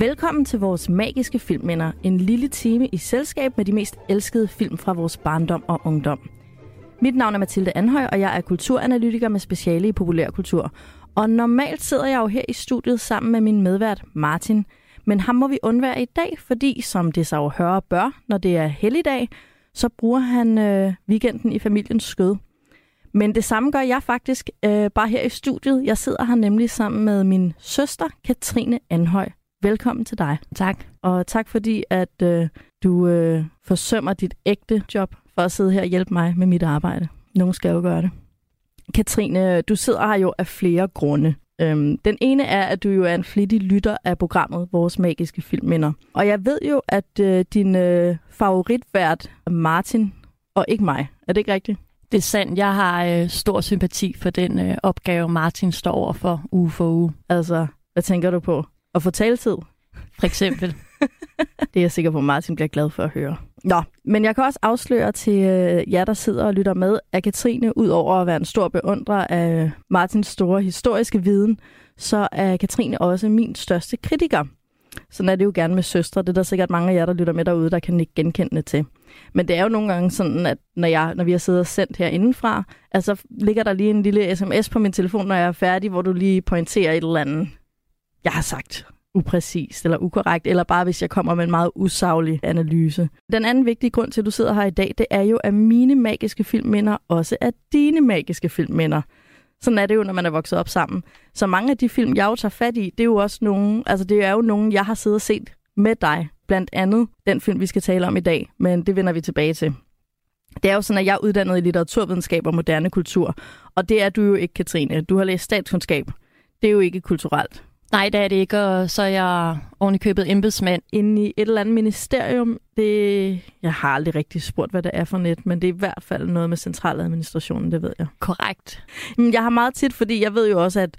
Velkommen til vores magiske filmminder. En lille time i selskab med de mest elskede film fra vores barndom og ungdom. Mit navn er Mathilde Anhøj, og jeg er kulturanalytiker med speciale i populærkultur. Og normalt sidder jeg jo her i studiet sammen med min medvært Martin. Men ham må vi undvære i dag, fordi som det så jo hører bør, når det er helligdag, så bruger han øh, weekenden i familiens skød. Men det samme gør jeg faktisk øh, bare her i studiet. Jeg sidder her nemlig sammen med min søster, Katrine Anhøj. Velkommen til dig. Tak. Og tak fordi, at øh, du øh, forsømmer dit ægte job for at sidde her og hjælpe mig med mit arbejde. Nogen skal jo gøre det. Katrine, du sidder her jo af flere grunde. Øhm, den ene er, at du jo er en flittig lytter af programmet Vores Magiske Filmminder. Og jeg ved jo, at øh, din øh, favoritvært er Martin, og ikke mig. Er det ikke rigtigt? Det er sandt. Jeg har øh, stor sympati for den øh, opgave, Martin står over for uge for uge. Altså, hvad tænker du på? At få taletid? For eksempel. det er jeg sikker på, at Martin bliver glad for at høre. Nå, men jeg kan også afsløre til øh, jer, der sidder og lytter med, at Katrine, ud over at være en stor beundrer af Martins store historiske viden, så er Katrine også min største kritiker. Sådan er det jo gerne med søstre. Det er der sikkert mange af jer, der lytter med derude, der kan ikke genkende til. Men det er jo nogle gange sådan, at når, jeg, når vi har siddet og sendt her indenfra, altså ligger der lige en lille sms på min telefon, når jeg er færdig, hvor du lige pointerer et eller andet, jeg har sagt upræcist eller ukorrekt, eller bare hvis jeg kommer med en meget usaglig analyse. Den anden vigtige grund til, at du sidder her i dag, det er jo, at mine magiske filmminder også er dine magiske filmminder. Sådan er det jo, når man er vokset op sammen. Så mange af de film, jeg jo tager fat i, det er jo også nogle, altså det er jo nogle, jeg har siddet og set med dig. Blandt andet den film, vi skal tale om i dag, men det vender vi tilbage til. Det er jo sådan, at jeg er uddannet i litteraturvidenskab og moderne kultur, og det er du jo ikke, Katrine. Du har læst statskundskab. Det er jo ikke kulturelt. Nej, det er det ikke, og så er jeg oven købet embedsmand. Inde i et eller andet ministerium, det... Jeg har aldrig rigtig spurgt, hvad det er for net, men det er i hvert fald noget med centraladministrationen, det ved jeg. Korrekt. Jeg har meget tit, fordi jeg ved jo også, at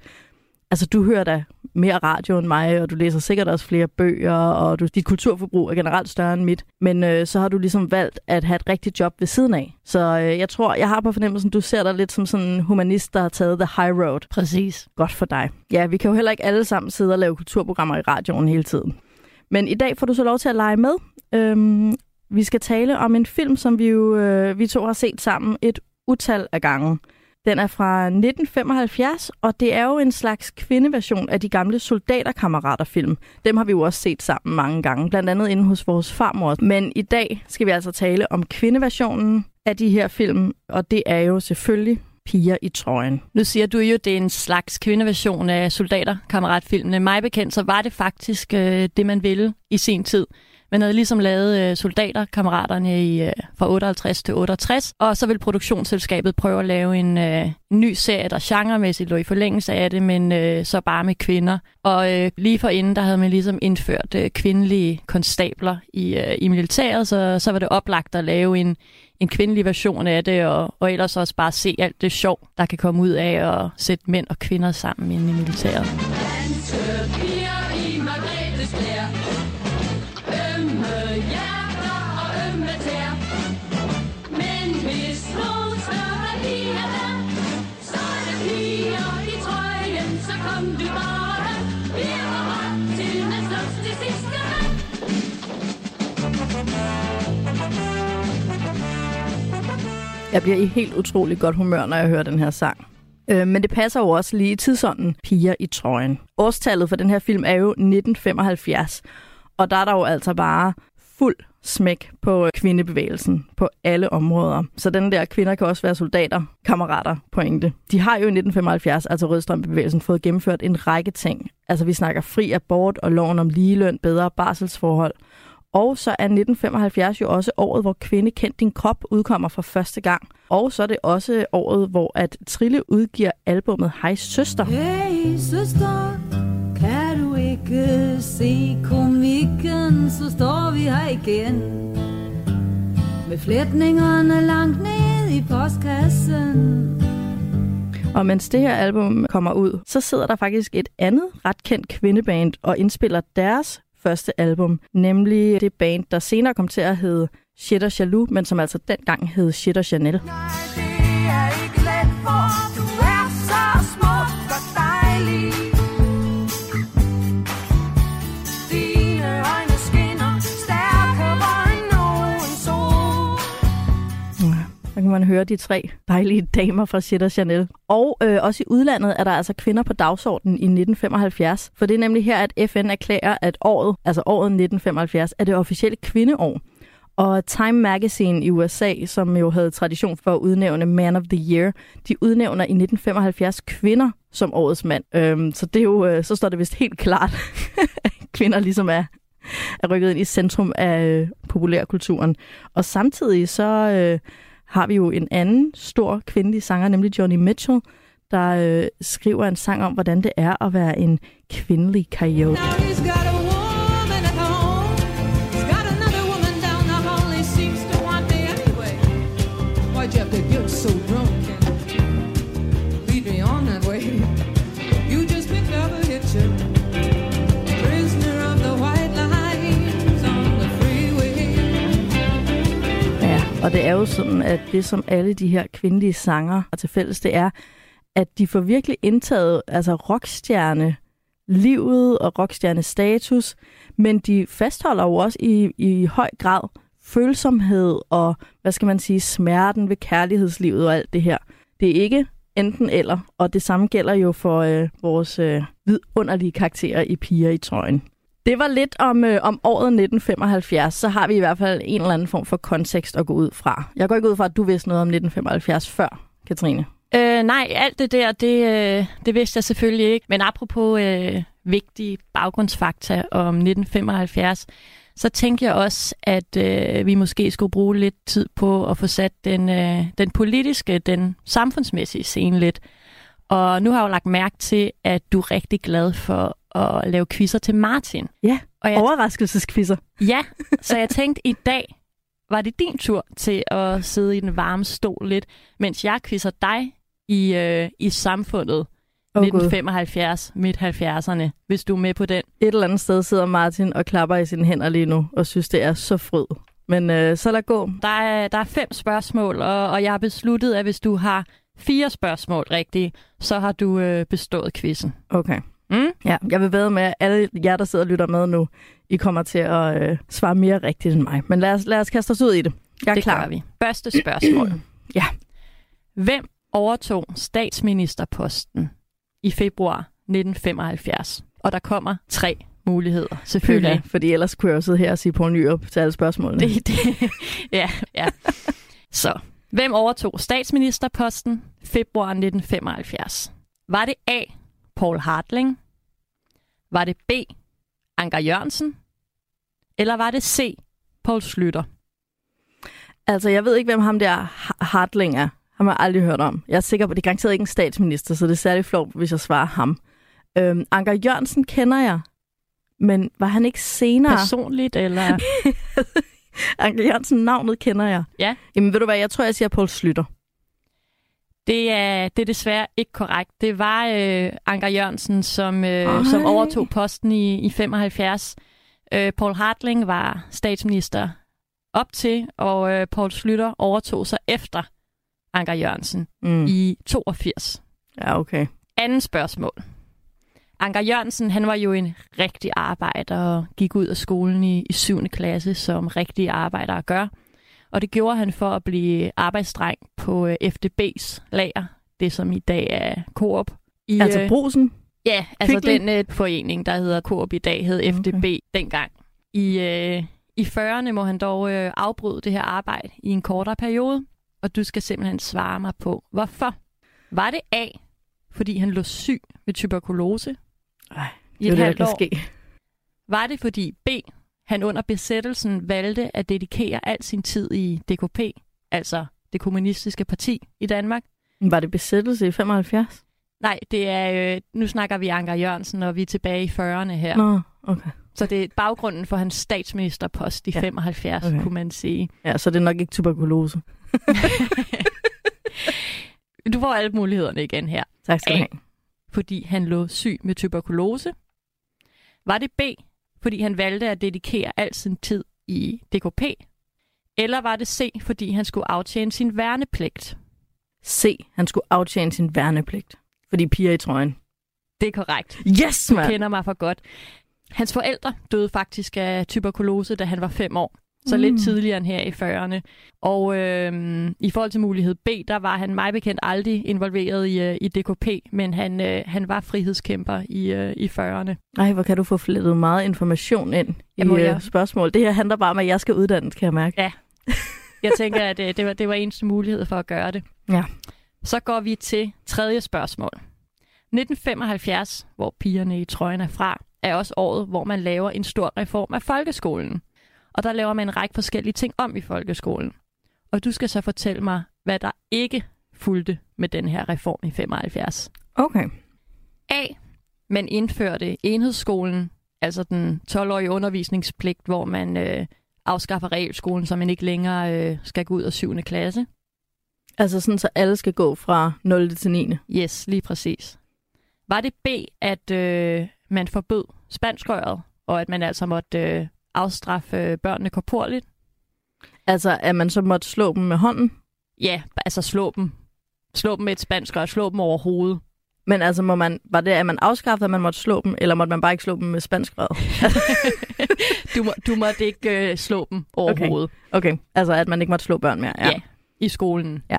altså, du hører da mere radio end mig, og du læser sikkert også flere bøger, og du, dit kulturforbrug er generelt større end mit. Men øh, så har du ligesom valgt at have et rigtigt job ved siden af. Så øh, jeg tror, jeg har på fornemmelsen, du ser dig lidt som sådan en humanist, der har taget the high road. Præcis. Godt for dig. Ja, vi kan jo heller ikke alle sammen sidde og lave kulturprogrammer i radioen hele tiden. Men i dag får du så lov til at lege med. Øhm, vi skal tale om en film, som vi jo øh, vi to har set sammen et utal af gange. Den er fra 1975, og det er jo en slags kvindeversion af de gamle soldaterkammeraterfilm. Dem har vi jo også set sammen mange gange, blandt andet inde hos vores farmor. Men i dag skal vi altså tale om kvindeversionen af de her film, og det er jo selvfølgelig piger i trøjen. Nu siger du jo, at det er en slags kvindeversion af soldaterkammeratfilmene. Mig bekendt, så var det faktisk øh, det, man ville i sin tid. Man havde ligesom lavet øh, soldaterkammeraterne i, øh, fra 58 til 68, og så vil produktionsselskabet prøve at lave en, øh, en ny serie, der genremæssigt lå i forlængelse af det, men øh, så bare med kvinder. Og øh, lige for inden, der havde man ligesom indført øh, kvindelige konstabler i, øh, i militæret, så, så var det oplagt at lave en, en kvindelig version af det, og, og ellers også bare se alt det sjov, der kan komme ud af at sætte mænd og kvinder sammen inde i militæret. Jeg bliver i helt utrolig godt humør, når jeg hører den her sang. Øh, men det passer jo også lige i tidsånden Piger i trøjen. Årstallet for den her film er jo 1975, og der er der jo altså bare fuld smæk på øh, kvindebevægelsen på alle områder. Så den der kvinder kan også være soldater, kammerater pointe. De har jo i 1975, altså Rødstrømbevægelsen, fået gennemført en række ting. Altså vi snakker fri abort og loven om ligeløn, bedre barselsforhold – og så er 1975 jo også året, hvor Kvinde kendt din krop udkommer for første gang. Og så er det også året, hvor at Trille udgiver albummet Hej Søster. Hey søster, kan du ikke se komikken, så står vi her igen. Med flætningerne langt ned i postkassen. Og mens det her album kommer ud, så sidder der faktisk et andet ret kendt kvindeband og indspiller deres første album, nemlig det band, der senere kom til at hedde Shit og Jaloux, men som altså dengang hed Shit og Chanel. Nej, høre de tre dejlige damer fra Shit Chanel. Og øh, også i udlandet er der altså kvinder på dagsordenen i 1975. For det er nemlig her, at FN erklærer, at året, altså året 1975, er det officielle kvindeår. Og Time Magazine i USA, som jo havde tradition for at udnævne Man of the Year, de udnævner i 1975 kvinder som årets mand. Øhm, så det er jo, øh, så står det vist helt klart, at kvinder ligesom er, er rykket ind i centrum af øh, populærkulturen. Og samtidig så øh, har vi jo en anden stor kvindelig sanger, nemlig Joni Mitchell, der øh, skriver en sang om, hvordan det er at være en kvindelig coyote. Og det er jo sådan, at det som alle de her kvindelige sanger har til fælles, det er, at de får virkelig indtaget altså rockstjerne livet og rockstjerne status, men de fastholder jo også i, i høj grad følsomhed og, hvad skal man sige, smerten ved kærlighedslivet og alt det her. Det er ikke enten eller, og det samme gælder jo for øh, vores øh, vidunderlige karakterer i Piger i trøjen. Det var lidt om, øh, om året 1975, så har vi i hvert fald en eller anden form for kontekst at gå ud fra. Jeg går ikke ud fra, at du vidste noget om 1975 før, Katrine. Øh, nej, alt det der, det, øh, det vidste jeg selvfølgelig ikke. Men apropos øh, vigtige baggrundsfakta om 1975, så tænker jeg også, at øh, vi måske skulle bruge lidt tid på at få sat den, øh, den politiske, den samfundsmæssige scene lidt. Og nu har jeg jo lagt mærke til, at du er rigtig glad for at lave quizzer til Martin. Ja, Og jeg, overraskelseskvisser. ja, så jeg tænkte, i dag var det din tur til at sidde i den varme stol lidt, mens jeg quizzer dig i, øh, i samfundet oh, Gud. 1975, midt 70'erne, hvis du er med på den. Et eller andet sted sidder Martin og klapper i sine hænder lige nu, og synes, det er så fryd. Men øh, så lad gå. Der er, der er fem spørgsmål, og, og jeg har besluttet, at hvis du har fire spørgsmål rigtige, så har du øh, bestået quizzen. Okay. Mm? Ja, jeg vil ved med, at alle jer, der sidder og lytter med nu, I kommer til at øh, svare mere rigtigt end mig. Men lad os, lad os kaste os ud i det. Jeg er det klar. gør vi. Første spørgsmål. Ja. Hvem overtog statsministerposten i februar 1975? Og der kommer tre muligheder, selvfølgelig. Selvfølgelig. Fordi ellers kunne jeg jo sidde her og sige Poul Nyrup til alle spørgsmålene. Det, det, ja, ja. Så, hvem overtog statsministerposten februar 1975? Var det A. Paul Hartling? Var det B. Anker Jørgensen? Eller var det C. Paul Slytter? Altså, jeg ved ikke, hvem ham der Ha- Hartling er. Ham har jeg aldrig hørt om. Jeg er sikker på, det er garanteret ikke en statsminister, så det er særlig flot, hvis jeg svarer ham. Øhm, Anker Jørgensen kender jeg, men var han ikke senere? Personligt, eller? Anker Jørgensen, navnet kender jeg. Ja. Jamen ved du hvad, jeg tror, jeg siger Poul Slytter. Det er, det er desværre ikke korrekt. Det var øh, Anker Jørgensen, som, øh, Ej. som overtog posten i, i 75. Øh, Paul Hartling var statsminister op til, og øh, Paul Slytter overtog sig efter Anker Jørgensen Mm. i 82. Ja, okay. Anden spørgsmål. Anker Jørgensen, han var jo en rigtig arbejder og gik ud af skolen i, i 7. klasse, som rigtige arbejdere gør. Og det gjorde han for at blive arbejdsdreng på øh, FDB's lager, det som i dag er Coop. I, Altså øh, brusen? Ja, altså Kvickly? den øh, forening, der hedder Coop i dag, hed Okay. FDB dengang. I, øh, I 40'erne må han dog øh, afbryde det her arbejde i en kortere periode, og du skal simpelthen svare mig på, hvorfor. Var det A, fordi han lå syg med tuberkulose Ej, i det er det, der kan ske. Var det fordi B, han under besættelsen valgte at dedikere al sin tid i DKP, altså det kommunistiske parti i Danmark? Var det besættelse i 75? Nej, det er øh, nu snakker vi Anker Jørgensen, og vi er tilbage i 40'erne her. Nå, okay. Så det er baggrunden for hans statsministerpost i Ja. ja. 75, Okay. kunne man sige. Ja, så det er nok ikke tuberkulose. Du får alle mulighederne igen her. Tak skal du have. Fordi han lå syg med tuberkulose. Var det B, fordi han valgte at dedikere al sin tid i DKP? Eller var det C, fordi han skulle aftjene sin værnepligt? C. Han skulle aftjene sin værnepligt. Fordi piger i trøjen. Det er korrekt. Yes, Du mand! kender mig for godt. Hans forældre døde faktisk af tuberkulose, da han var fem år. Så Mm. lidt tidligere end her i 40'erne. Og øh, i forhold til mulighed B, der var han mig bekendt aldrig involveret i, øh, i DKP, men han, øh, han var frihedskæmper i, øh, i 40'erne. Ej, hvor kan du få flettet meget information ind i øh, jeg- spørgsmål. Det her handler bare om, at jeg skal uddannes, kan jeg mærke. Jeg tænker, at øh, det, var, det var eneste mulighed for at gøre det. Ja. Så går vi til tredje spørgsmål. 1975, hvor pigerne i trøjen er fra, er også året, hvor man laver en stor reform af folkeskolen. Og der laver man en række forskellige ting om i folkeskolen. Og du skal så fortælle mig, hvad der ikke fulgte med den her reform i 75. Okay. A. Man indførte enhedsskolen, altså den 12-årige undervisningspligt, hvor man øh, afskaffer regelskolen, så man ikke længere øh, skal gå ud af 7. klasse. Altså sådan, så alle skal gå fra 0. til 9. Yes, lige præcis. Var det B, at øh, man forbød spanskrøret, og at man altså måtte øh, afstraffe børnene korporligt? Altså, at man så måtte slå dem med hånden. Ja, altså slå dem. Slå dem med et spanskrør, slå dem over hovedet. Men altså, må man, var det, at man afskaffede, at man måtte slå dem, eller måtte man bare ikke slå dem med spansk rød? Du, må, du måtte ikke øh, slå dem over Okay. okay. altså at man ikke måtte slå børn mere. Ja. i skolen. Ja.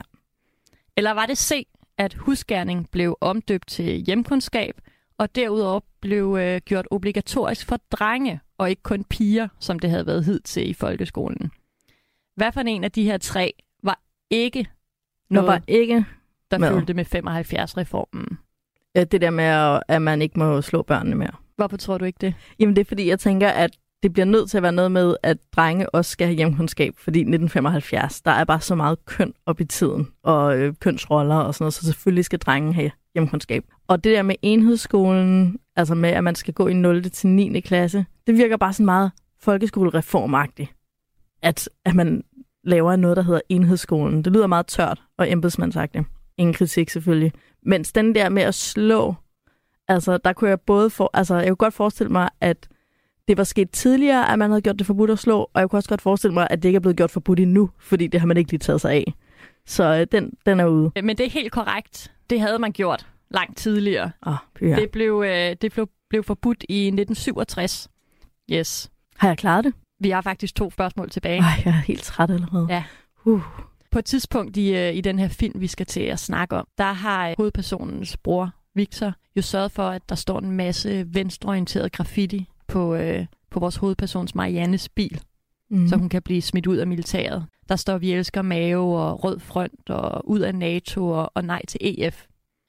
Eller var det C, at husgærning blev omdøbt til hjemkundskab, og derudover blev øh, gjort obligatorisk for drenge, og ikke kun piger, som det havde været hidtil i folkeskolen. Hvad for en af de her tre var ikke noget, var ikke der med. følte med 75-reformen? øh, det der med, at- at man ikke må slå børnene mere. Hvorfor tror du ikke det? Jamen det er fordi, jeg tænker, at det bliver nødt til at være noget med, at drenge også skal have hjemkundskab, fordi 1975, der er bare så meget køn op i tiden, og øh, kønsroller og sådan noget, så selvfølgelig skal drenge have hjemkundskab. Og det der med enhedsskolen, altså med, at man skal gå i 0. til 9. klasse, det virker bare sådan meget folkeskolereformagtigt. At, at man laver noget, der hedder enhedsskolen. Det lyder meget tørt og embedsmandsagtigt. Ingen kritik selvfølgelig. Mens den der med at slå, altså der kunne jeg både for, altså jeg kunne godt forestille mig, at det var sket tidligere, at man havde gjort det forbudt at slå, og jeg kunne også godt forestille mig, at det ikke er blevet gjort forbudt endnu, fordi det har man ikke lige taget sig af. Så øh, den, den er ude. Men det er helt korrekt. Det havde man gjort langt tidligere. Oh, Ja. Det, blev, øh, det blev, blev forbudt i 1967. Yes. Har jeg klaret det? Vi har faktisk to spørgsmål tilbage. Ej, jeg er helt træt allerede. Ja. Uh. På et tidspunkt i, øh, i den her film, vi skal til at snakke om, der har øh, hovedpersonens bror, Victor, jo sørget for, at der står en masse venstreorienteret graffiti på, øh, på vores hovedpersons Mariannes bil, Mm. så hun kan blive smidt ud af militæret. Der står, vi elsker Mave og Rød Front og ud af NATO og, og nej til EF,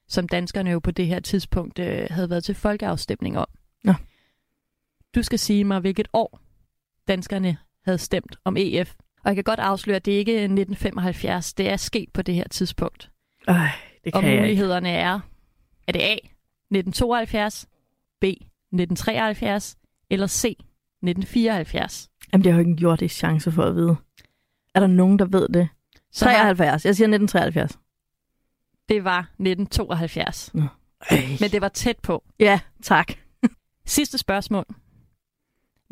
som danskerne jo på det her tidspunkt øh, havde været til folkeafstemning om. Nå. Du skal sige mig, hvilket år danskerne havde stemt om EF. Og jeg kan godt afsløre, at det ikke er 1975. Det er sket på det her tidspunkt. Ej, det Og kan jeg ikke. mulighederne er, er det A, 1972, B, 1973 eller C, 1974. Jamen, det har jo ikke gjort det chance for at vide. Er der nogen, der ved det? Så har, 73. Jeg siger 1973. det var 1972. Ej. Men det var tæt på. Ja, tak. Sidste spørgsmål.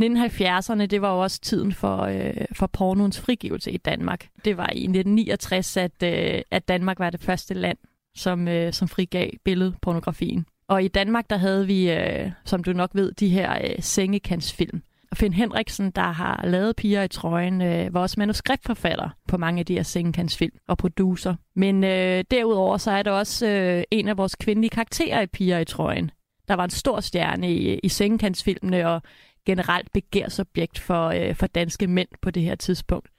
1970'erne, det var jo også tiden for, øh, for pornoens frigivelse i Danmark. Det var i 1969, at, øh, at Danmark var det første land, som, øh, som frigav billedpornografien. Og i Danmark, der havde vi, øh, som du nok ved, de her øh, sengekantsfilm. Og Finn Henriksen, der har lavet Piger i trøjen, øh, var også manuskriptforfatter på mange af de her sengekantsfilm og producer. Men øh, derudover så er der også øh, en af vores kvindelige karakterer i Piger i trøjen. Der var en stor stjerne i, i sengekantsfilmene og generelt begærsobjekt for, øh, for danske mænd på det her tidspunkt.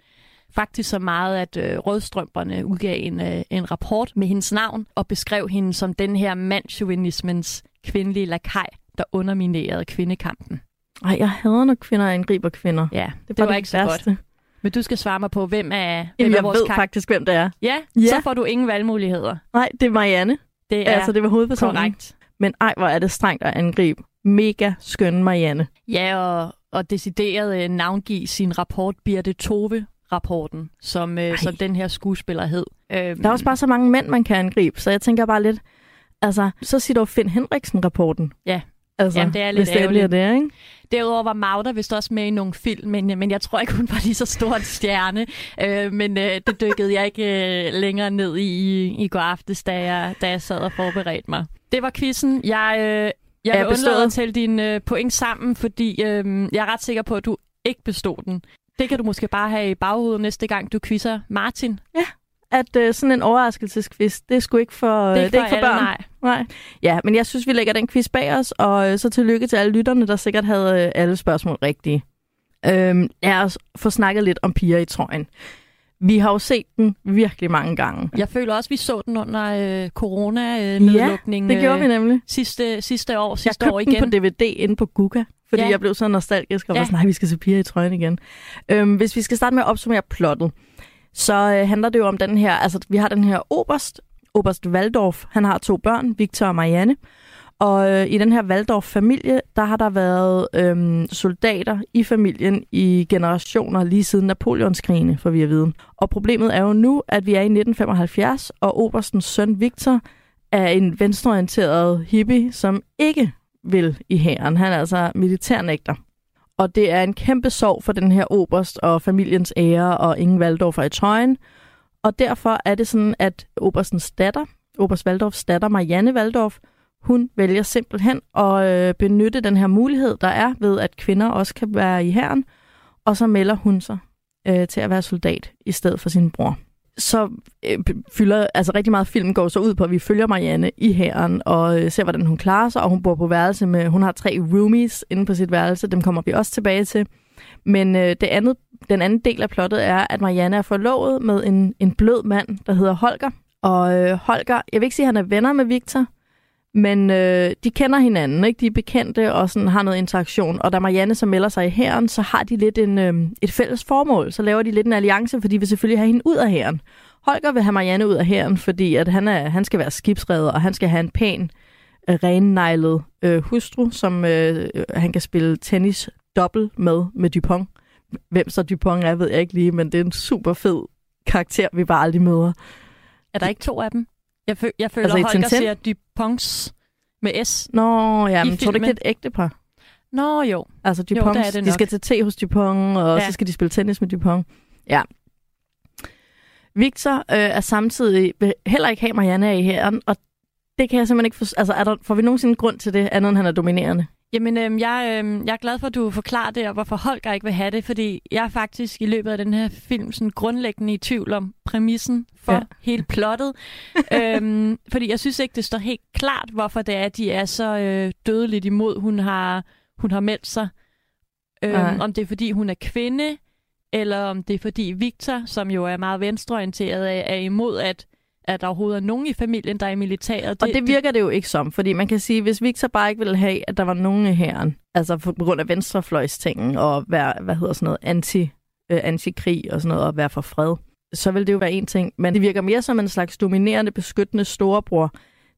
Faktisk så meget, at øh, Rødstrømperne udgav en, øh, en rapport med hendes navn og beskrev hende som den her mandsjuvenismens kvindelige lakaj, der underminerede kvindekampen. Ej, jeg hader, når kvinder angriber kvinder. Ja, Det, det var ikke så godt. godt. Men du skal svare mig på, hvem er, hvem Jamen, er jeg vores ved kar- faktisk, hvem det er. Ja, Ja. så får du ingen valgmuligheder. Nej, det er Marianne. Det Ja, er altså, det var hovedpersonen. korrekt. Men ej, hvor er det strengt at angribe. Mega skøn Marianne. Ja, og, og decideret øh, navngive sin rapport, Birte Tove-rapporten, som, øh, som den her skuespiller hed. Øhm, Der er også bare så mange mænd, man kan angribe, så jeg tænker bare lidt, altså, så siger du Finn Henriksen-rapporten. Ja. Altså, Jamen, det er lidt hvis det er det, ikke? Derudover var Magda vist også med i nogle film, men, men jeg tror ikke, hun var lige så stor en stjerne. Øh, men øh, det dykkede jeg ikke øh, længere ned i i, går aftes, da jeg, da jeg sad og forberedte mig. Det var quizzen. Jeg, øh, jeg bestået? undlade at tælle dine øh, point sammen, fordi øh, jeg er ret sikker på, at du ikke bestod den. Det kan du måske bare have i baghovedet næste gang, du quizzer Martin. At øh, sådan en overraskelsesquiz, det er sgu ikke for, Det er ikke det er ikke for børn. nej. Nej. Ja, men jeg synes, vi lægger den quiz bag os, og øh, så tillykke til alle lytterne, der sikkert havde øh, alle spørgsmål rigtige. Øhm, lad os få snakket lidt om piger i trøjen. Vi har jo set den virkelig mange gange. Jeg føler også, vi så den under øh, corona-nedlukningen. Det gjorde vi nemlig. Sidste, sidste år, Jeg sidste år købte igen. den på DVD inde på Guga, fordi Ja. ja. jeg blev så nostalgisk og Ja. var sådan, nej, vi skal se piger i trøjen igen. Øhm, hvis vi skal starte med at opsummere plottet, så øh, handler det jo om den her, altså vi har den her Oberst, Oberst Waldorf, han har to børn, Victor og Marianne, og øh, i den her Waldorf-familie, der har der været øh, soldater i familien i generationer lige siden Napoleonskrigene, for vi at vide. Og problemet er jo nu, at vi er i 1975, og Oberstens søn Victor er en venstreorienteret hippie, som ikke vil i hæren. Han er altså militærnægter. Og det er en kæmpe sorg for den her oberst og familiens ære, og ingen Waldorfer i trøjen. Og derfor er det sådan, at oberstens datter, oberst Waldorfs datter, Marianne Waldorf, hun vælger simpelthen at øh, benytte den her mulighed, der er ved, at kvinder også kan være i hæren, og så melder hun sig øh, til at være soldat i stedet for sin bror. Så øh, fylder, altså rigtig meget film går så ud på, at vi følger Marianne i hæren og øh, ser, hvordan hun klarer sig, og hun bor på værelse med, hun har tre roomies inde på sit værelse, dem kommer vi også tilbage til. Men øh, det andet, den anden del af plottet er, at Marianne er forlovet med en, en blød mand, der hedder Holger. Og øh, Holger, jeg vil ikke sige, at han er venner med Victor, men øh, de kender hinanden, ikke? De er bekendte og sådan har noget interaktion. Og da Marianne så melder sig i hæren, så har de lidt en, øh, et fælles formål. Så laver de lidt en alliance, fordi de vil selvfølgelig have hende ud af hæren. Holger vil have Marianne ud af hæren, fordi at han, er, han skal være skibsredder, og han skal have en pæn, øh, øh, hustru, som øh, han kan spille tennis dobbelt med med Dupont. Hvem så Dupont er, ved jeg ikke lige, men det er en super fed karakter, vi bare aldrig møder. Er der ikke to af dem? Jeg, fø- jeg føler, Altså Holger Tintin? siger Duponts med S. Nå, ja, men tror du ikke, det er et ægtepar? Nå jo. Altså Dupont, det de nok. skal til te hos Dupont, og Ja. ja. så skal de spille tennis med Dupont. Ja. Victor øh, er samtidig vil heller ikke have Marianne i hæren, og det kan jeg simpelthen ikke forstå. Altså, er der, får vi nogensinde grund til det, andet end han er dominerende? Jamen, øhm, jeg, øhm, jeg er glad for, at du forklarer det, og hvorfor Holger ikke vil have det, fordi jeg er faktisk i løbet af den her film sådan grundlæggende i tvivl om præmissen for ja. Hele plottet. øhm, fordi jeg synes ikke, det står helt klart, hvorfor det er, at de er så øh, dødeligt imod, hun har, hun har meldt sig. Øhm, Nej. om det er, fordi hun er kvinde, eller om det er, fordi Victor, som jo er meget venstreorienteret, er, er imod, at, at der overhovedet er nogen i familien, der er i militæret. Og det virker det jo ikke som, fordi man kan sige, hvis Victor bare ikke ville have, at der var nogen i hæren, altså på grund af venstrefløjstingen og være, hvad hedder sådan noget, anti, øh, antikrig og sådan noget, og være for fred, så vil det jo være en ting. Men det virker mere som en slags dominerende, beskyttende storebror,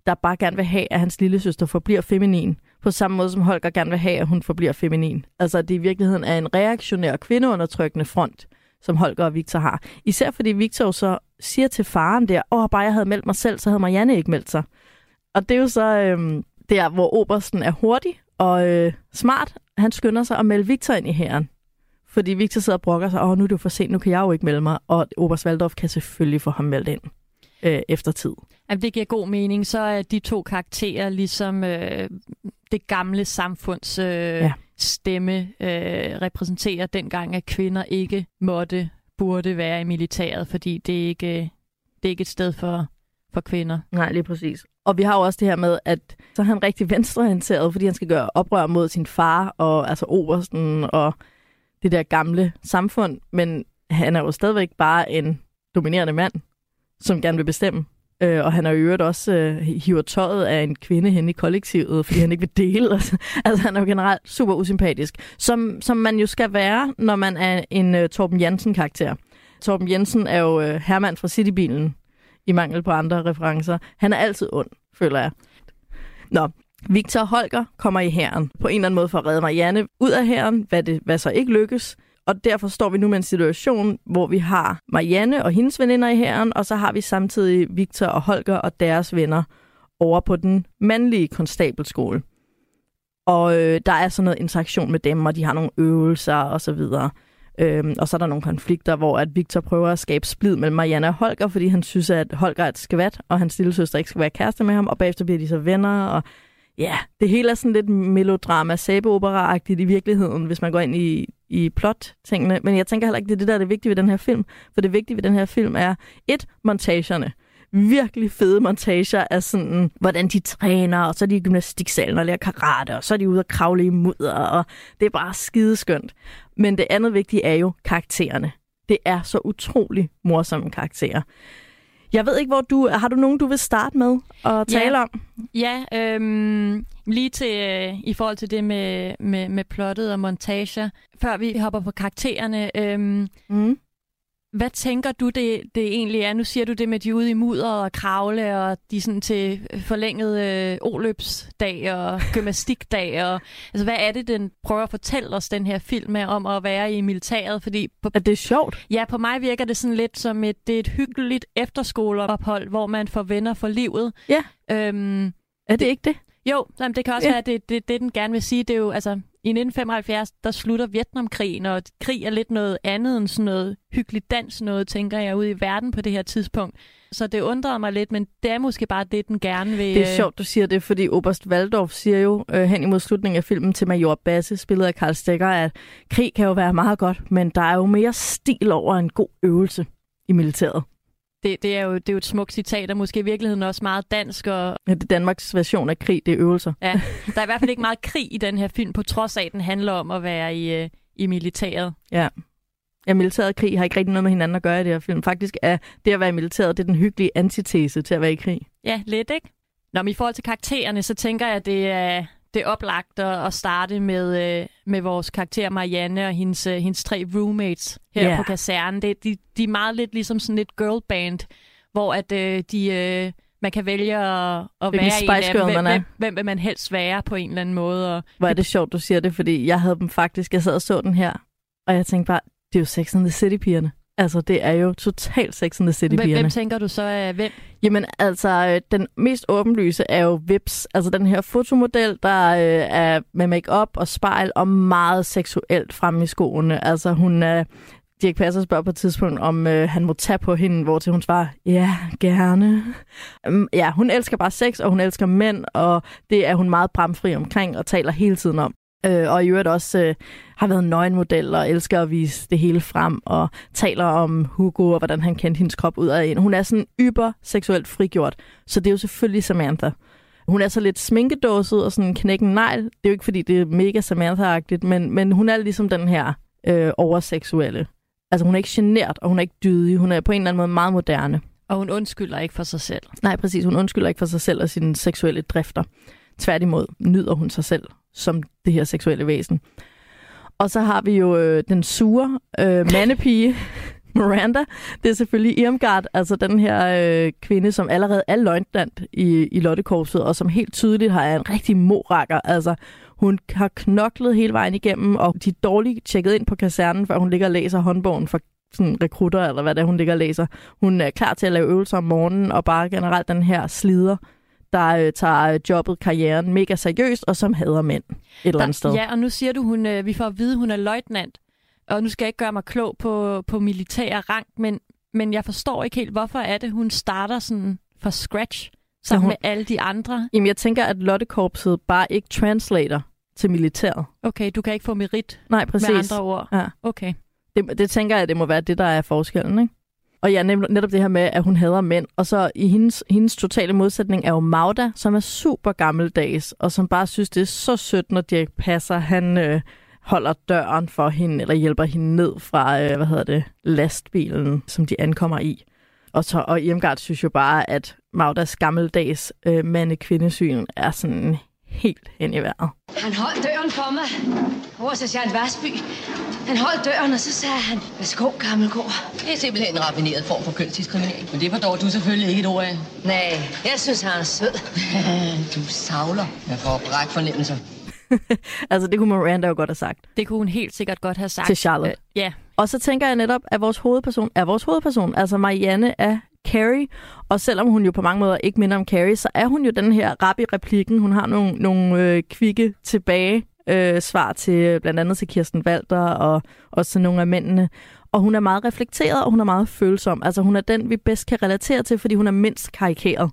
der bare gerne vil have, at hans lille søster forbliver feminin. På samme måde som Holger gerne vil have, at hun forbliver feminin. Altså at det i virkeligheden er en reaktionær kvindeundertrykkende front, som Holger og Victor har. Især fordi Victor jo så siger til faren der, åh, bare jeg havde meldt mig selv, så havde Marianne ikke meldt sig. Og det er jo så øhm, der, hvor Obersten er hurtig og øh, smart. Han skynder sig at melde Victor ind i hæren. Fordi Victor sidder og brokker sig, åh, nu er det jo for sent, nu kan jeg jo ikke melde mig. Og Oberst Waldorf kan selvfølgelig få ham meldt ind øh, efter tid. Jamen, det giver god mening. Så er de to karakterer ligesom øh, det gamle samfunds øh, ja. Stemme øh, repræsenterer dengang, at kvinder ikke måtte, burde være i militæret, fordi det er ikke, øh, det er ikke et sted for, for kvinder. Nej, lige præcis. Og vi har jo også det her med, at så er han rigtig venstreorienteret, fordi han skal gøre oprør mod sin far, og altså Obersten, og det der gamle samfund. Men han er jo stadigvæk bare en dominerende mand, som gerne vil bestemme. Øh, og han er i øvrigt også øh, hiver tøjet af en kvinde hen i kollektivet, fordi han ikke vil dele. altså han er jo generelt super usympatisk. Som, som man jo skal være, når man er en øh, Torben Jensen-karakter. Torben Jensen er jo øh, hermand fra Citybilen, i mangel på andre referencer. Han er altid ond, føler jeg. Nå, Victor Holger kommer i herren på en eller anden måde for at redde Marianne ud af herren, hvad, det, hvad så ikke lykkes. Og derfor står vi nu med en situation, hvor vi har Marianne og hendes veninder i hæren, og så har vi samtidig Victor og Holger og deres venner over på den mandlige konstabelskole. Og øh, der er sådan noget interaktion med dem, og de har nogle øvelser og så videre. Øhm, og så er der nogle konflikter, hvor at Victor prøver at skabe splid mellem Marianne og Holger, fordi han synes, at Holger er et skvat, og hans lille søster ikke skal være kæreste med ham, og bagefter bliver de så venner, og ja, det hele er sådan lidt melodrama, sæbeopera-agtigt i virkeligheden, hvis man går ind i, i plot-tingene. Men jeg tænker heller ikke, det er det, der er det vigtige ved den her film. For det vigtige ved den her film er, et, montagerne virkelig fede montager af sådan, hvordan de træner, og så er de i gymnastiksalen og lærer karate, og så er de ude og kravle i mudder, og det er bare skideskønt. Men det andet vigtige er jo karaktererne. Det er så utrolig morsomme karakterer. Jeg ved ikke, hvor du... Har du nogen, du vil starte med at tale Ja. om? Ja, øhm, lige til øh, i forhold til det med, med, med plottet og montager. Før vi hopper på karaktererne, øhm, Mm. Hvad tænker du, det, det egentlig er? Nu siger du det med de er ude i mudder og kravle, og de er sådan til forlænget øh, oløbsdag og gymnastikdag. Og, altså, hvad er det, den prøver at fortælle os, den her film er, om at være i militæret? Fordi på, At det er sjovt. ja, på mig virker det sådan lidt som et, det er et hyggeligt efterskoleophold, hvor man får venner for livet. Ja. Øhm, Er det ikke det? jo, jamen, det kan også ja. være, at det, det, det, den gerne vil sige. Det er jo, altså, i 1975, der slutter Vietnamkrigen, og krig er lidt noget andet end sådan noget hyggeligt dans noget, tænker jeg, ude i verden på det her tidspunkt. Så det undrede mig lidt, men det er måske bare det, den gerne vil... Det er øh, sjovt, du siger det, fordi Oberst Waldorf siger jo øh, hen imod slutningen af filmen til Major Basse, spillet af Karl Stegger, at krig kan jo være meget godt, men der er jo mere stil over en god øvelse i militæret. Det, det, er jo, det er jo et smukt citat, og måske i virkeligheden også meget dansk, og Ja, det er Danmarks version af krig, det er øvelser. ja, der er i hvert fald ikke meget krig i den her film, på trods af, at den handler om at være i, øh, i militæret. Ja. Ja, militæret og krig har ikke rigtig noget med hinanden at gøre i det her film. Faktisk er det at være i militæret, det er den hyggelige antitese til at være i krig. Ja, lidt, ikke? Nå, men i forhold til karaktererne, så tænker jeg, at det er, det er oplagt at, at starte med, øh, med vores karakter Marianne og hendes, øh, hendes tre roommates her yeah. på kasernen. Det, de, de er meget lidt ligesom sådan et girlband, hvor at øh, de... Øh, man kan vælge at, at være en af Spice dem. Hvem, man hvem, hvem vil man helst være på en eller anden måde? Og Hvor er det sjovt, du siger det, fordi jeg havde dem faktisk, jeg sad og så den her, og jeg tænkte bare, det er jo Sex and the City-pigerne. Altså, det er jo totalt Sex and the hvem, City-pigerne. hvem tænker du så er hvem? Jamen altså, øh, den mest åbenlyse er jo Vips. Altså den her fotomodel, der øh, er med makeup og spejl og meget seksuelt fremme i skoene. Altså hun er... Dirk Passer spørger på et tidspunkt, om øh, han må tage på hende, hvor til hun svarer, ja, gerne. Um, ja, hun elsker bare sex, og hun elsker mænd, og det er hun meget bramfri omkring og taler hele tiden om. Øh, og i øvrigt også øh, har været nøgenmodel og elsker at vise det hele frem og taler om Hugo og hvordan han kendte hendes krop ud af en. Hun er sådan yber seksuelt frigjort, så det er jo selvfølgelig Samantha. Hun er så lidt sminkedåset og sådan knækken negl. Det er jo ikke, fordi det er mega Samantha-agtigt, men, men hun er ligesom den her øh, overseksuelle. Altså hun er ikke genert, og hun er ikke dydig. Hun er på en eller anden måde meget moderne. Og hun undskylder ikke for sig selv. Nej, præcis. Hun undskylder ikke for sig selv og sine seksuelle drifter. Tværtimod nyder hun sig selv som det her seksuelle væsen. Og så har vi jo øh, den sure øh, mandepige, Miranda. Det er selvfølgelig Irmgard, altså den her øh, kvinde, som allerede er løjtnant i, i Lottekorpset, og som helt tydeligt har en rigtig morakker. Altså, hun har knoklet hele vejen igennem, og de er dårligt tjekket ind på kasernen, før hun ligger og læser håndbogen for sådan rekrutter, eller hvad det er, hun ligger og læser. Hun er klar til at lave øvelser om morgenen, og bare generelt den her slider, der øh, tager jobbet, karrieren mega seriøst, og som hader mænd et eller andet sted. Ja, og nu siger du, hun, øh, vi får at vide, hun er løjtnant. Og nu skal jeg ikke gøre mig klog på, på militær rang, men, men jeg forstår ikke helt, hvorfor er det, hun starter sådan fra scratch sammen hun- med alle de andre. Jamen, jeg tænker, at Lottekorpset bare ikke translator til militæret. Okay, du kan ikke få merit Nej, præcis. med andre ord. Ja. Okay. Det, det tænker jeg, det må være det, der er forskellen, ikke? Og ja, netop det her med, at hun hader mænd. Og så i hendes, hendes totale modsætning er jo Magda, som er super gammeldags, og som bare synes, det er så sødt, når Dirk Passer, han øh, holder døren for hende, eller hjælper hende ned fra, øh, hvad hedder det, lastbilen, som de ankommer i. Og, så, og Irmgard synes jo bare, at Magdas gammeldags øh, mande-kvindesyn er sådan helt hen i vejret. Han holdt døren for mig. Over sergeant Vasby. Han holdt døren, og så sagde han, værsgo, gammelgård. Det er simpelthen en raffineret form for kønsdiskriminering. Men det forstår du selvfølgelig ikke et ord af. Nej, jeg synes, han er sød. Du savler. Jeg får bræk fornemmelser. Altså, det kunne Miranda jo godt have sagt. Det kunne hun helt sikkert godt have sagt. Til Charlotte. Øh, ja, Og så tænker jeg netop, at vores hovedperson er vores hovedperson. Altså Marianne er Carrie, og selvom hun jo på mange måder ikke minder om Carrie, så er hun jo den her rap i replikken. Hun har nogle, nogle øh, kvikke tilbage øh, svar til blandt andet til Kirsten Walter og også til nogle af mændene. Og hun er meget reflekteret, og hun er meget følsom. Altså hun er den, vi bedst kan relatere til, fordi hun er mindst karikeret.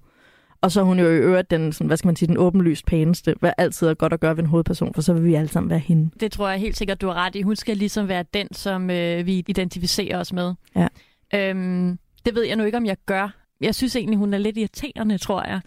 Og så er hun jo i øvrigt den, sådan, hvad skal man sige, den åbenlyst pæneste, hvad altid er godt at gøre ved en hovedperson, for så vil vi alle sammen være hende. Det tror jeg helt sikkert, du har ret i. Hun skal ligesom være den, som øh, vi identificerer os med. Ja. Øhm, det ved jeg nu ikke, om jeg gør. Jeg synes egentlig, hun er lidt irriterende, tror jeg.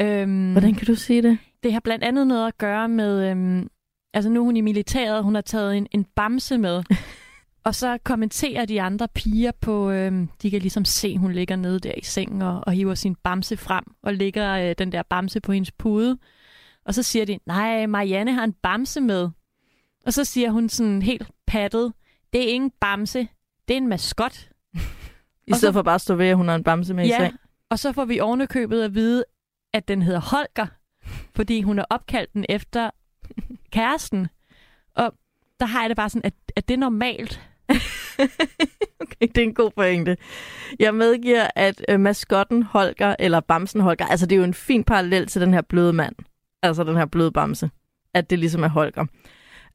øhm, Hvordan kan du sige det? Det har blandt andet noget at gøre med... Øhm, altså nu er hun i militæret, hun har taget en, en bamse med. og så kommenterer de andre piger på... Øhm, de kan ligesom se, hun ligger nede der i sengen og, og hiver sin bamse frem og lægger øh, den der bamse på hendes pude. Og så siger de, nej, Marianne har en bamse med. Og så siger hun sådan helt pattet, det er ingen bamse, det er en maskot. I stedet så- for bare at stå ved, at hun har en bamse med i Ja, seng. og så får vi ovenikøbet at vide, at den hedder Holger, fordi hun er opkaldt den efter kæresten. Og der har jeg det bare sådan, at, at det er normalt. Okay, det er en god pointe. Jeg medgiver, at øh, maskotten Holger, eller bamsen Holger, altså det er jo en fin parallel til den her bløde mand. Altså den her bløde bamse. At det ligesom er Holger.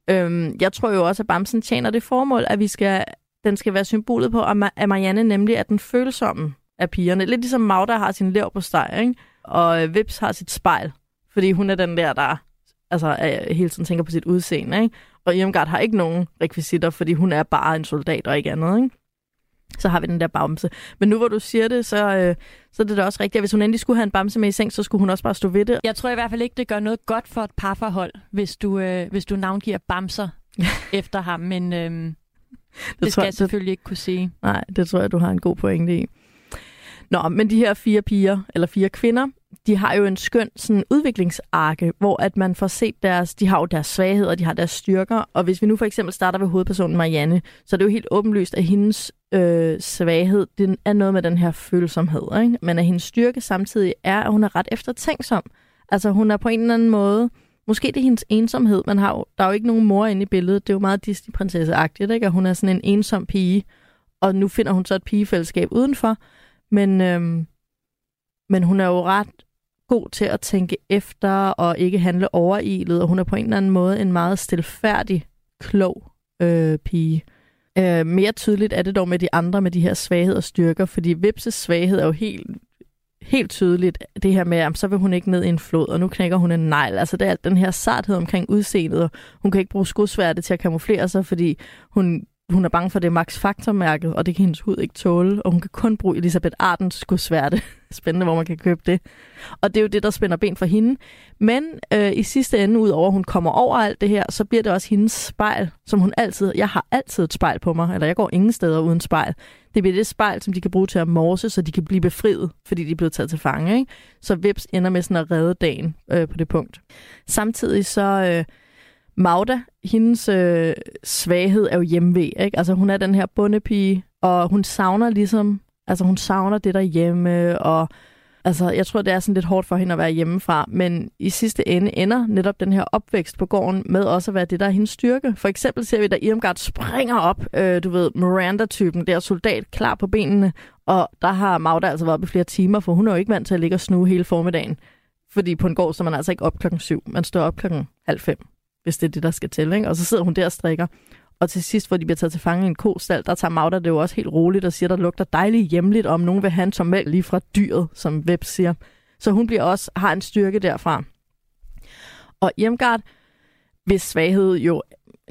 Øhm, jeg tror jo også, at bamsen tjener det formål, at vi skal, den skal være symbolet på, at Ma- at Marianne nemlig er den følsomme af pigerne. Lidt ligesom Magda har sin lever på steg, ikke? Og øh, Vips har sit spejl. Fordi hun er den der, der altså, er, hele tiden tænker på sit udseende, ikke? Og Irmgard har ikke nogen rekvisitter, fordi hun er bare en soldat og ikke andet, ikke? Så har vi den der bamse. Men nu hvor du siger det, så, øh, så er det da også rigtigt, at hvis hun endelig skulle have en bamse med i seng, så skulle hun også bare stå ved det. Jeg tror i hvert fald ikke, det gør noget godt for et parforhold, hvis du, øh, hvis du navngiver bamser efter ham. Men øh, det, det skal tror jeg selvfølgelig ikke kunne sige. Nej, det tror jeg, du har en god pointe i. Nå, men de her fire piger, eller fire kvinder, de har jo en skøn sådan, udviklingsarke, hvor at man får set deres, de har jo deres svagheder, de har deres styrker, og hvis vi nu for eksempel starter ved hovedpersonen Marianne, så er det jo helt åbenlyst, at hendes øh, svaghed, den er noget med den her følsomhed, ikke? men at hendes styrke samtidig er, at hun er ret eftertænksom. Altså hun er på en eller anden måde, måske det er hendes ensomhed, man har jo, der er jo ikke nogen mor inde i billedet, det er jo meget Disney-prinsesse-agtigt, ikke? at hun er sådan en ensom pige, og nu finder hun så et pigefællesskab udenfor, men, øhm, men hun er jo ret god til at tænke efter og ikke handle overilet, og hun er på en eller anden måde en meget stilfærdig, klog øh, pige. Øh, mere tydeligt er det dog med de andre med de her svagheder og styrker, fordi Vipses svaghed er jo helt, helt tydeligt det her med, at så vil hun ikke ned i en flod, og nu knækker hun en negl. Altså det er alt den her sarthed omkring udseendet, og hun kan ikke bruge skudsværte til at kamuflere sig, fordi hun hun er bange for det Max Factor-mærket, og det kan hendes hud ikke tåle, og hun kan kun bruge Elisabeth Ardens skudsværte. Spændende, hvor man kan købe det. Og det er jo det, der spænder ben for hende. Men øh, i sidste ende, udover at hun kommer over alt det her, så bliver det også hendes spejl, som hun altid... Jeg har altid et spejl på mig, eller jeg går ingen steder uden spejl. Det bliver det spejl, som de kan bruge til at morse, så de kan blive befriet, fordi de er blevet taget til fange. Ikke? Så Vips ender med sådan at redde dagen øh, på det punkt. Samtidig så... Øh, Magda, hendes øh, svaghed er jo hjemvej, ikke? Altså hun er den her bundepige, og hun savner ligesom, altså hun savner det der hjemme, og altså jeg tror, det er sådan lidt hårdt for hende at være hjemmefra, men i sidste ende ender netop den her opvækst på gården med også at være det, der er hendes styrke. For eksempel ser vi, da Irmgard springer op, øh, du ved, Miranda-typen, der soldat klar på benene, og der har Magda altså været oppe i flere timer, for hun er jo ikke vant til at ligge og snue hele formiddagen. Fordi på en gård, så man altså ikke op klokken syv, man står op klokken halv fem hvis det er det, der skal til. Ikke? Og så sidder hun der og strikker. Og til sidst, hvor de bliver taget til fange i en kostal, der tager Magda det jo også helt roligt og siger, der lugter dejligt hjemligt, om nogen vil have en tom mælk lige fra dyret, som Web siger. Så hun bliver også har en styrke derfra. Og Irmgard, hvis svaghed jo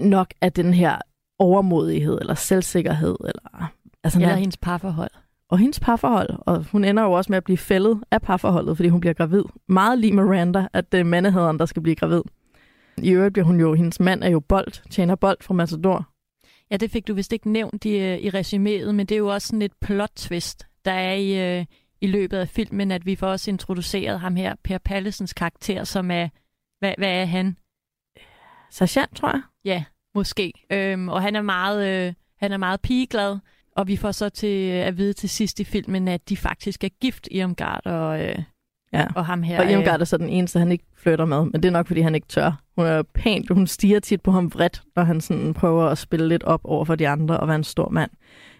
nok er den her overmodighed eller selvsikkerhed. Eller, altså Eller når- hendes parforhold. og hendes parforhold. Og hun ender jo også med at blive fældet af parforholdet, fordi hun bliver gravid. Meget lige Miranda, at det er mandehederen, der skal blive gravid. I øvrigt bliver hun jo, hendes mand er jo bold, tjener bold fra Matador. Ja, det fik du vist ikke nævnt i, øh, i resuméet, men det er jo også sådan et plot-twist, der er i, øh, i løbet af filmen, at vi får også introduceret ham her, Per Pallesens karakter, som er, hvad, hvad er han? Sergeant, tror jeg. Ja, måske. Øhm, og han er meget, øh, han er meget pigeglad, og vi får så til at vide til sidst i filmen, at de faktisk er gift, Irmgard og, øh, Ja. og ham her. Og Irmgard er så den eneste, han ikke flytter med, men det er nok, fordi han ikke tør. Hun er pænt, hun stiger tit på ham vredt, når han sådan prøver at spille lidt op over for de andre og være en stor mand.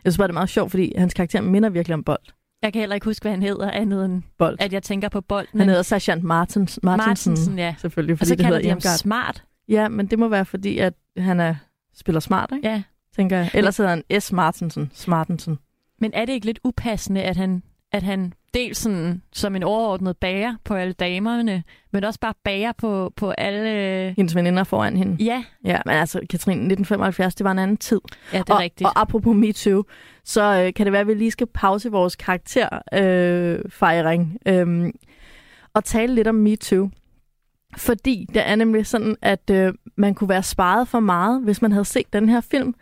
Jeg synes bare, det er meget sjovt, fordi hans karakter minder virkelig om bold. Jeg kan heller ikke huske, hvad han hedder, andet end bold. at jeg tænker på bolden. Han hedder Sergeant Martins, Martinsen, Martinsen, ja. selvfølgelig, Og fordi så det hedder de ham smart. Ja, men det må være, fordi at han er, spiller smart, ikke? Ja. tænker jeg. Ellers hedder han S. Martinsen. Smartensen. Men er det ikke lidt upassende, at han, at han dels sådan, som en overordnet bager på alle damerne, men også bare bager på, på alle... Hendes veninder foran hende. Ja, Ja, men altså, Katrine, 1975, det var en anden tid. ja det er og, rigtigt. Og apropos MeToo, så øh, kan det være, at vi lige skal pause vores karakterfejring øh, øh, og tale lidt om MeToo. Fordi det er nemlig sådan, at øh, man kunne være sparet for meget, hvis man havde set den her film.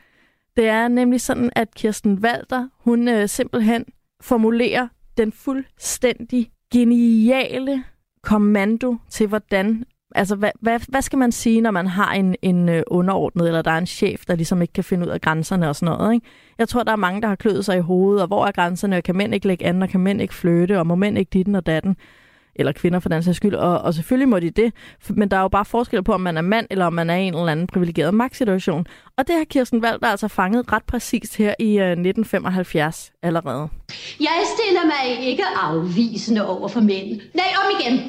Det er nemlig sådan, at Kirsten Walter, hun øh, simpelthen formulerer den fuldstændig geniale kommando til, hvordan Altså, hvad, hvad, hvad skal man sige, når man har en, en øh, underordnet, eller der er en chef, der ligesom ikke kan finde ud af grænserne og sådan noget, ikke? Jeg tror, der er mange, der har kløet sig i hovedet, og hvor er grænserne, og kan mænd ikke lægge an, og kan mænd ikke flytte, og må mænd ikke ditten og datten, eller kvinder for den sags skyld, og, og selvfølgelig må de det, men der er jo bare forskel på, om man er mand, eller om man er i en eller anden privilegeret magtsituation. Og det har Kirsten Valder altså fanget ret præcist her i øh, 1975 allerede. Jeg stiller mig ikke afvisende over for mænd. Nej, om igen.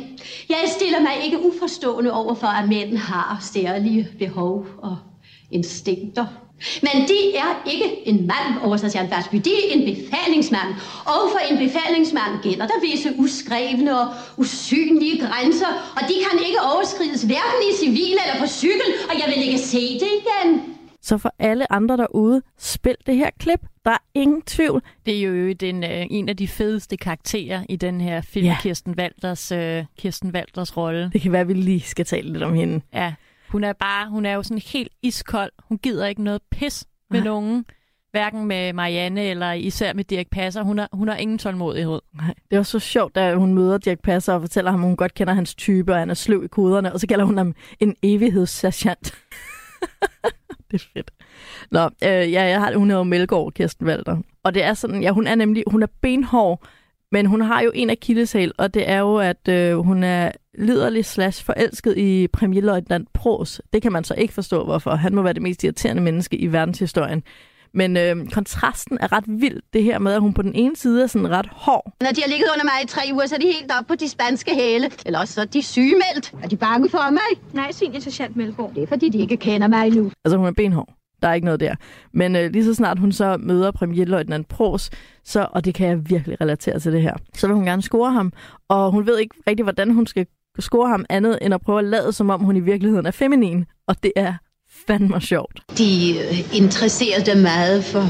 Jeg stiller mig ikke uforstående over for, at mænd har særlige behov og instinkter. Men de er ikke en mand, overstation Basby. De er en befalingsmand. Og for en befalingsmand gælder der visse uskrevne og usynlige grænser, og de kan ikke overskrides hverken i civil eller på cykel, og jeg vil ikke se det igen. Så for alle andre derude, spil det her klip. Der er ingen tvivl. Det er jo den, øh, en af de fedeste karakterer i den her film, Ja. Kirsten Walters, øh, Kirsten Walters rolle. Det kan være, at vi lige skal tale lidt om hende. Ja, hun er bare, hun er jo sådan helt iskold. Hun gider ikke noget pis med Nej. nogen. Hverken med Marianne eller især med Dirk Passer. Hun har, hun har ingen tålmodighed. Nej, det var så sjovt, da hun møder Dirk Passer og fortæller ham, at hun godt kender hans type, og han er sløv i koderne, og så kalder hun ham en evighedssergeant. det er fedt. Nå, øh, ja, jeg har, hun er jo Melgaard, Kirsten Walter. Og det er sådan, ja, hun er nemlig, hun er benhård, men hun har jo en af kildeshæl, og det er jo, at øh, hun er liderlig slash forelsket i premierløjtnant Pros. Det kan man så ikke forstå, hvorfor. Han må være det mest irriterende menneske i verdenshistorien. Men øh, kontrasten er ret vild, det her med, at hun på den ene side er sådan ret hård, Når de har ligget under mig i tre uger, så er de helt op på de spanske hæle. Eller også så er de sygemeldt. Er de bange for mig? Nej, senior sergeant Melgaard. Det er fordi, de ikke kender mig nu. Altså, hun er benhård. Der er ikke noget der. Men øh, lige så snart hun så møder premierløjtnant Pros, så, og det kan jeg virkelig relatere til det her, så vil hun gerne score ham. Og hun ved ikke rigtig, hvordan hun skal score ham andet, end at prøve at lade, som om hun i virkeligheden er feminin. Og det er fandme sjovt. De øh, interesserede meget for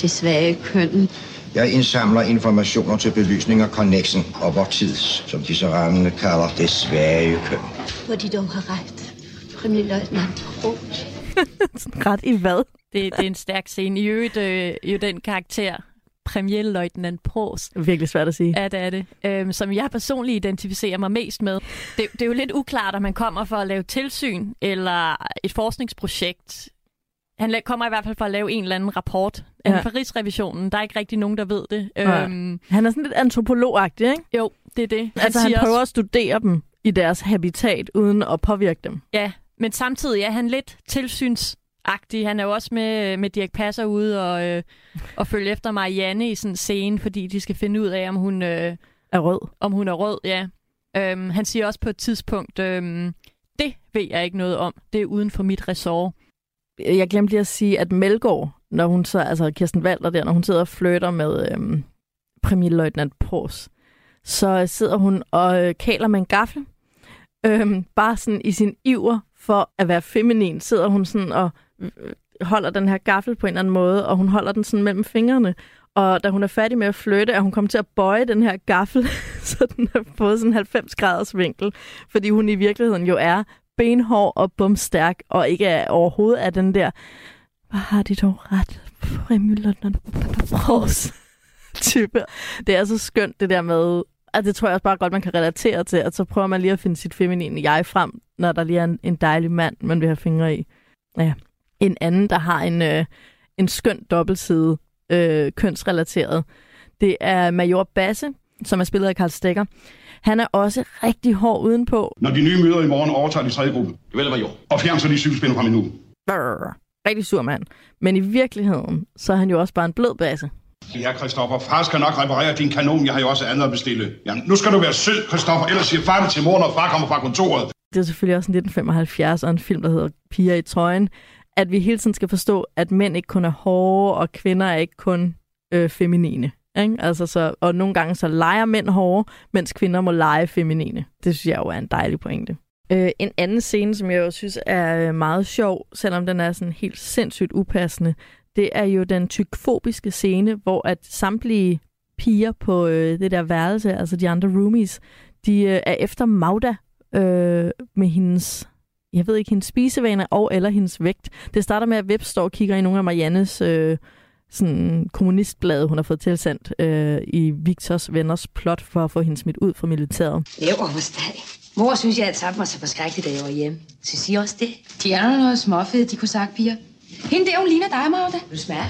det svage køn. Jeg indsamler informationer til belysning af Connexen og vor tids, som de så rammende kalder det svage køn. Hvor de dog har ret. Premierløjtnant Roth. Ret i hvad? Det, det er en stærk scene. I øvrigt øh, jo den karakter, premierløjtnant Pros, virkelig svært at sige. Ja, det er det. Øhm, som jeg personligt identificerer mig mest med. Det, det er jo lidt uklart, om man kommer for at lave tilsyn eller et forskningsprojekt. Han kommer i hvert fald for at lave en eller anden rapport. Ja. Ja. For Rigsrevisionen, der er ikke rigtig nogen, der ved det. Nej. Øhm, Han er sådan lidt antropologagtig, ikke? jo, det er det. Han Altså, han prøver også, at studere dem i deres habitat, uden at påvirke dem. Ja, men samtidig er han lidt tilsynsagtig. Han er jo også med, med Dirk Passer ude og, øh, og følge efter Marianne i sådan en scene, fordi de skal finde ud af, om hun... Øh, Er rød. om hun er rød, ja. Øhm, han siger også på et tidspunkt, øhm, det ved jeg ikke noget om. Det er uden for mit ressort. jeg glemte lige at sige, at Melgaard, når hun så, altså Kirsten Walter der, når hun sidder og flytter med øhm, premierløjtnant Pors, så sidder hun og øh, kaler med en gaffel. Øhm, bare sådan i sin iver for at være feminin, sidder hun sådan og øh, holder den her gaffel på en eller anden måde, og hun holder den sådan mellem fingrene. Og da hun er færdig med at flytte, er hun kommet til at bøje den her gaffel, så den har fået sådan en 90 graders vinkel, fordi hun i virkeligheden jo er benhård og bumstærk, og ikke er, overhovedet er den der, hvad har de dog ret, Premierløjtnant Pros type. Det er så skønt det der med, at det tror jeg også bare godt, man kan relatere til, at så prøver man lige at finde sit feminine jeg frem, når der lige er en, en dejlig mand, man vil have fingre i. Ja. En anden, der har en, øh, en skøn dobbeltside, øh, kønsrelateret, det er Major Basse, som er spillet af Karl Stegger. Han er også rigtig hård udenpå, Når de nye møder i morgen overtager de tredje gruppe. Vel, major. Og fjern så de cykelspænder fra min hue. Brrr. rigtig sur mand. Men i virkeligheden, så er han jo også bare en blød basse. Ja, Christoffer, far skal nok reparere din kanon. Jeg har jo også andet at bestille. Jamen, nu skal du være sød, Christoffer, ellers siger far det til mor, når far kommer fra kontoret. Det er selvfølgelig også en 1975 og en film, der hedder Piger i trøjen. At vi hele tiden skal forstå, at mænd ikke kun er hårde, og kvinder er ikke kun øh, feminine. Ikke? Altså, så, og nogle gange så leger mænd hårde, mens kvinder må lege feminine. Det synes jeg jo er en dejlig pointe. Øh, en anden scene, som jeg jo synes er øh, meget sjov, selvom den er sådan helt sindssygt upassende, det er jo den tykfobiske scene, hvor at samtlige piger på øh, det der værelse, altså de andre roomies, de øh, er efter Magda øh, med hendes, jeg ved ikke, hendes spisevaner og eller hendes vægt. Det starter med, at Web står og kigger i nogle af Mariannes øh, sådan kommunistblade, hun har fået tilsendt øh, i Victors venners plot for at få hende smidt ud fra militæret. Leverpostej. Mor synes, jeg alt sammen var så forskrækkeligt, da jeg var hjemme. Synes I også det? De er der noget småfede, de kunne sagt, piger. Hende der, hun ligner dig, Magda. Vil du smage?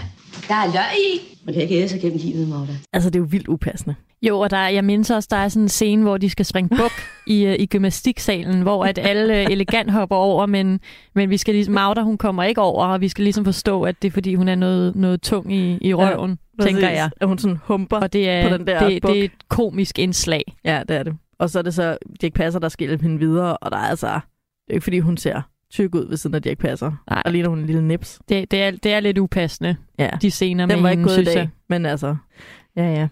Der er løg i. Man kan ikke æde sig gennem livet, Magda. Altså, det er jo vildt upassende. Jo, og der, jeg mindes også, der er sådan en scene, hvor de skal springe buk i, øh, i gymnastiksalen, hvor at alle øh, elegant hopper over, men, men vi skal ligesom, Magda, hun kommer ikke over, og vi skal ligesom forstå, at det er, fordi hun er noget, noget tung i, i røven, ja, tænker Præcis. jeg. At hun sådan humper Og det er, på den der det, buk. det er et komisk indslag. Ja, det er det. Og så er det så Dirk Passer, der skal hjælpe hende videre, og der er altså... Det er ikke, fordi hun ser tyk ud ved siden af Dirk Passer. Nej. Og ligner hun en lille nips. Det, det, er, det er lidt upassende, Ja, de scener den med var ikke hende, gået i dag. jeg. Men altså... Ja, ja.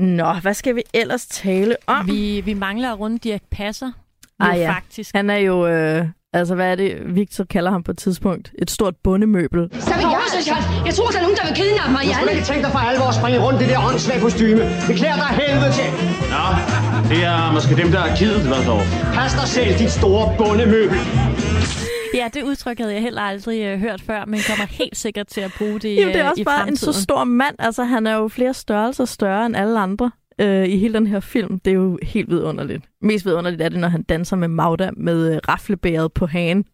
Nå, hvad skal vi ellers tale om? Vi, vi mangler at runde Dirk Passer. Ah, ja. faktisk. Han er jo... Øh, altså, hvad er det, Victor kalder ham på et tidspunkt? Et stort bundemøbel. Så vil jeg, så jeg, tror, der er nogen, der vil kidnappe Du skulle Marianne. ikke tænke dig for alvor at springe rundt i det der åndssvage kostyme. Det klæder dig helvede til. Nå, det er måske dem, der er kidet, hvad så? Pas dig selv, dit store bundemøbel. Ja, det udtryk havde jeg heller aldrig øh, hørt før, men kommer helt sikkert til at bruge det, Jamen, det er øh, også i bare fremtiden. en så stor mand. Altså, han er jo flere størrelser større end alle andre øh, i hele den her film. Det er jo helt vidunderligt. Mest vidunderligt er det, når han danser med Magda med øh, raflebæret på hagen.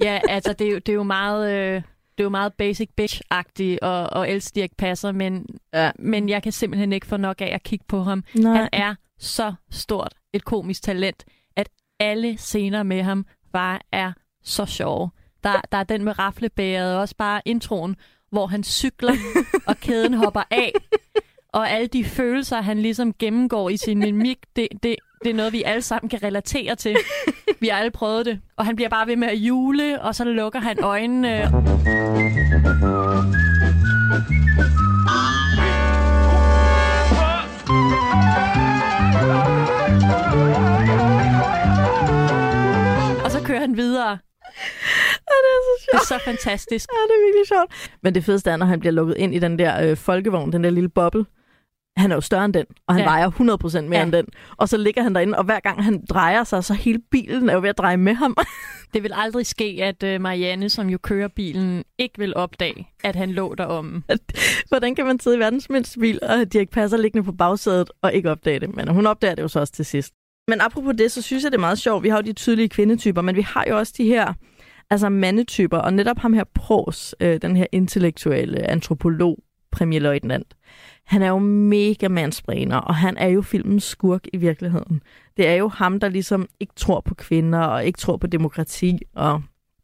Ja, altså det er jo, det er jo meget... Øh, det er jo meget basic bitch-agtigt og, og elske Dirk Passer, men, Ja. men jeg kan simpelthen ikke få nok af at kigge på ham. Nej. Han er så stort et komisk talent, at alle scener med ham bare er så sjove. Der, der er den med raflebæret, og også bare introen, hvor han cykler, og kæden hopper af. Og alle de følelser, han ligesom gennemgår i sin mimik, det, det, det er noget, vi alle sammen kan relatere til. Vi har alle prøvet det. Og han bliver bare ved med at jule, og så lukker han øjnene. Han videre. Ja, det er så Det sjovt. er så fantastisk. Ja, det er virkelig sjovt. Men det fedeste er, når han bliver lukket ind i den der øh, folkevogn, den der lille boble. Han er jo større end den, og han Ja. vejer 100% mere Ja. end den. Og så ligger han derinde, og hver gang han drejer sig, så hele bilen er jo ved at dreje med ham. Det vil aldrig ske, at øh, Marianne, som jo kører bilen, ikke vil opdage, at han lå derom. Hvordan kan man sidde i verdens mindste bil, og Dirk Passer liggende på bagsædet og ikke opdage det? Men hun opdager det jo så også til sidst. Men apropos det, så synes jeg, det er meget sjovt. Vi har jo de tydelige kvindetyper, men vi har jo også de her altså mandetyper, og netop ham her Pros, øh, den her intellektuelle antropolog, premierløjtnant, han er jo mega mansplainer, og han er jo filmens skurk i virkeligheden. Det er jo ham, der ligesom ikke tror på kvinder, og ikke tror på demokrati, og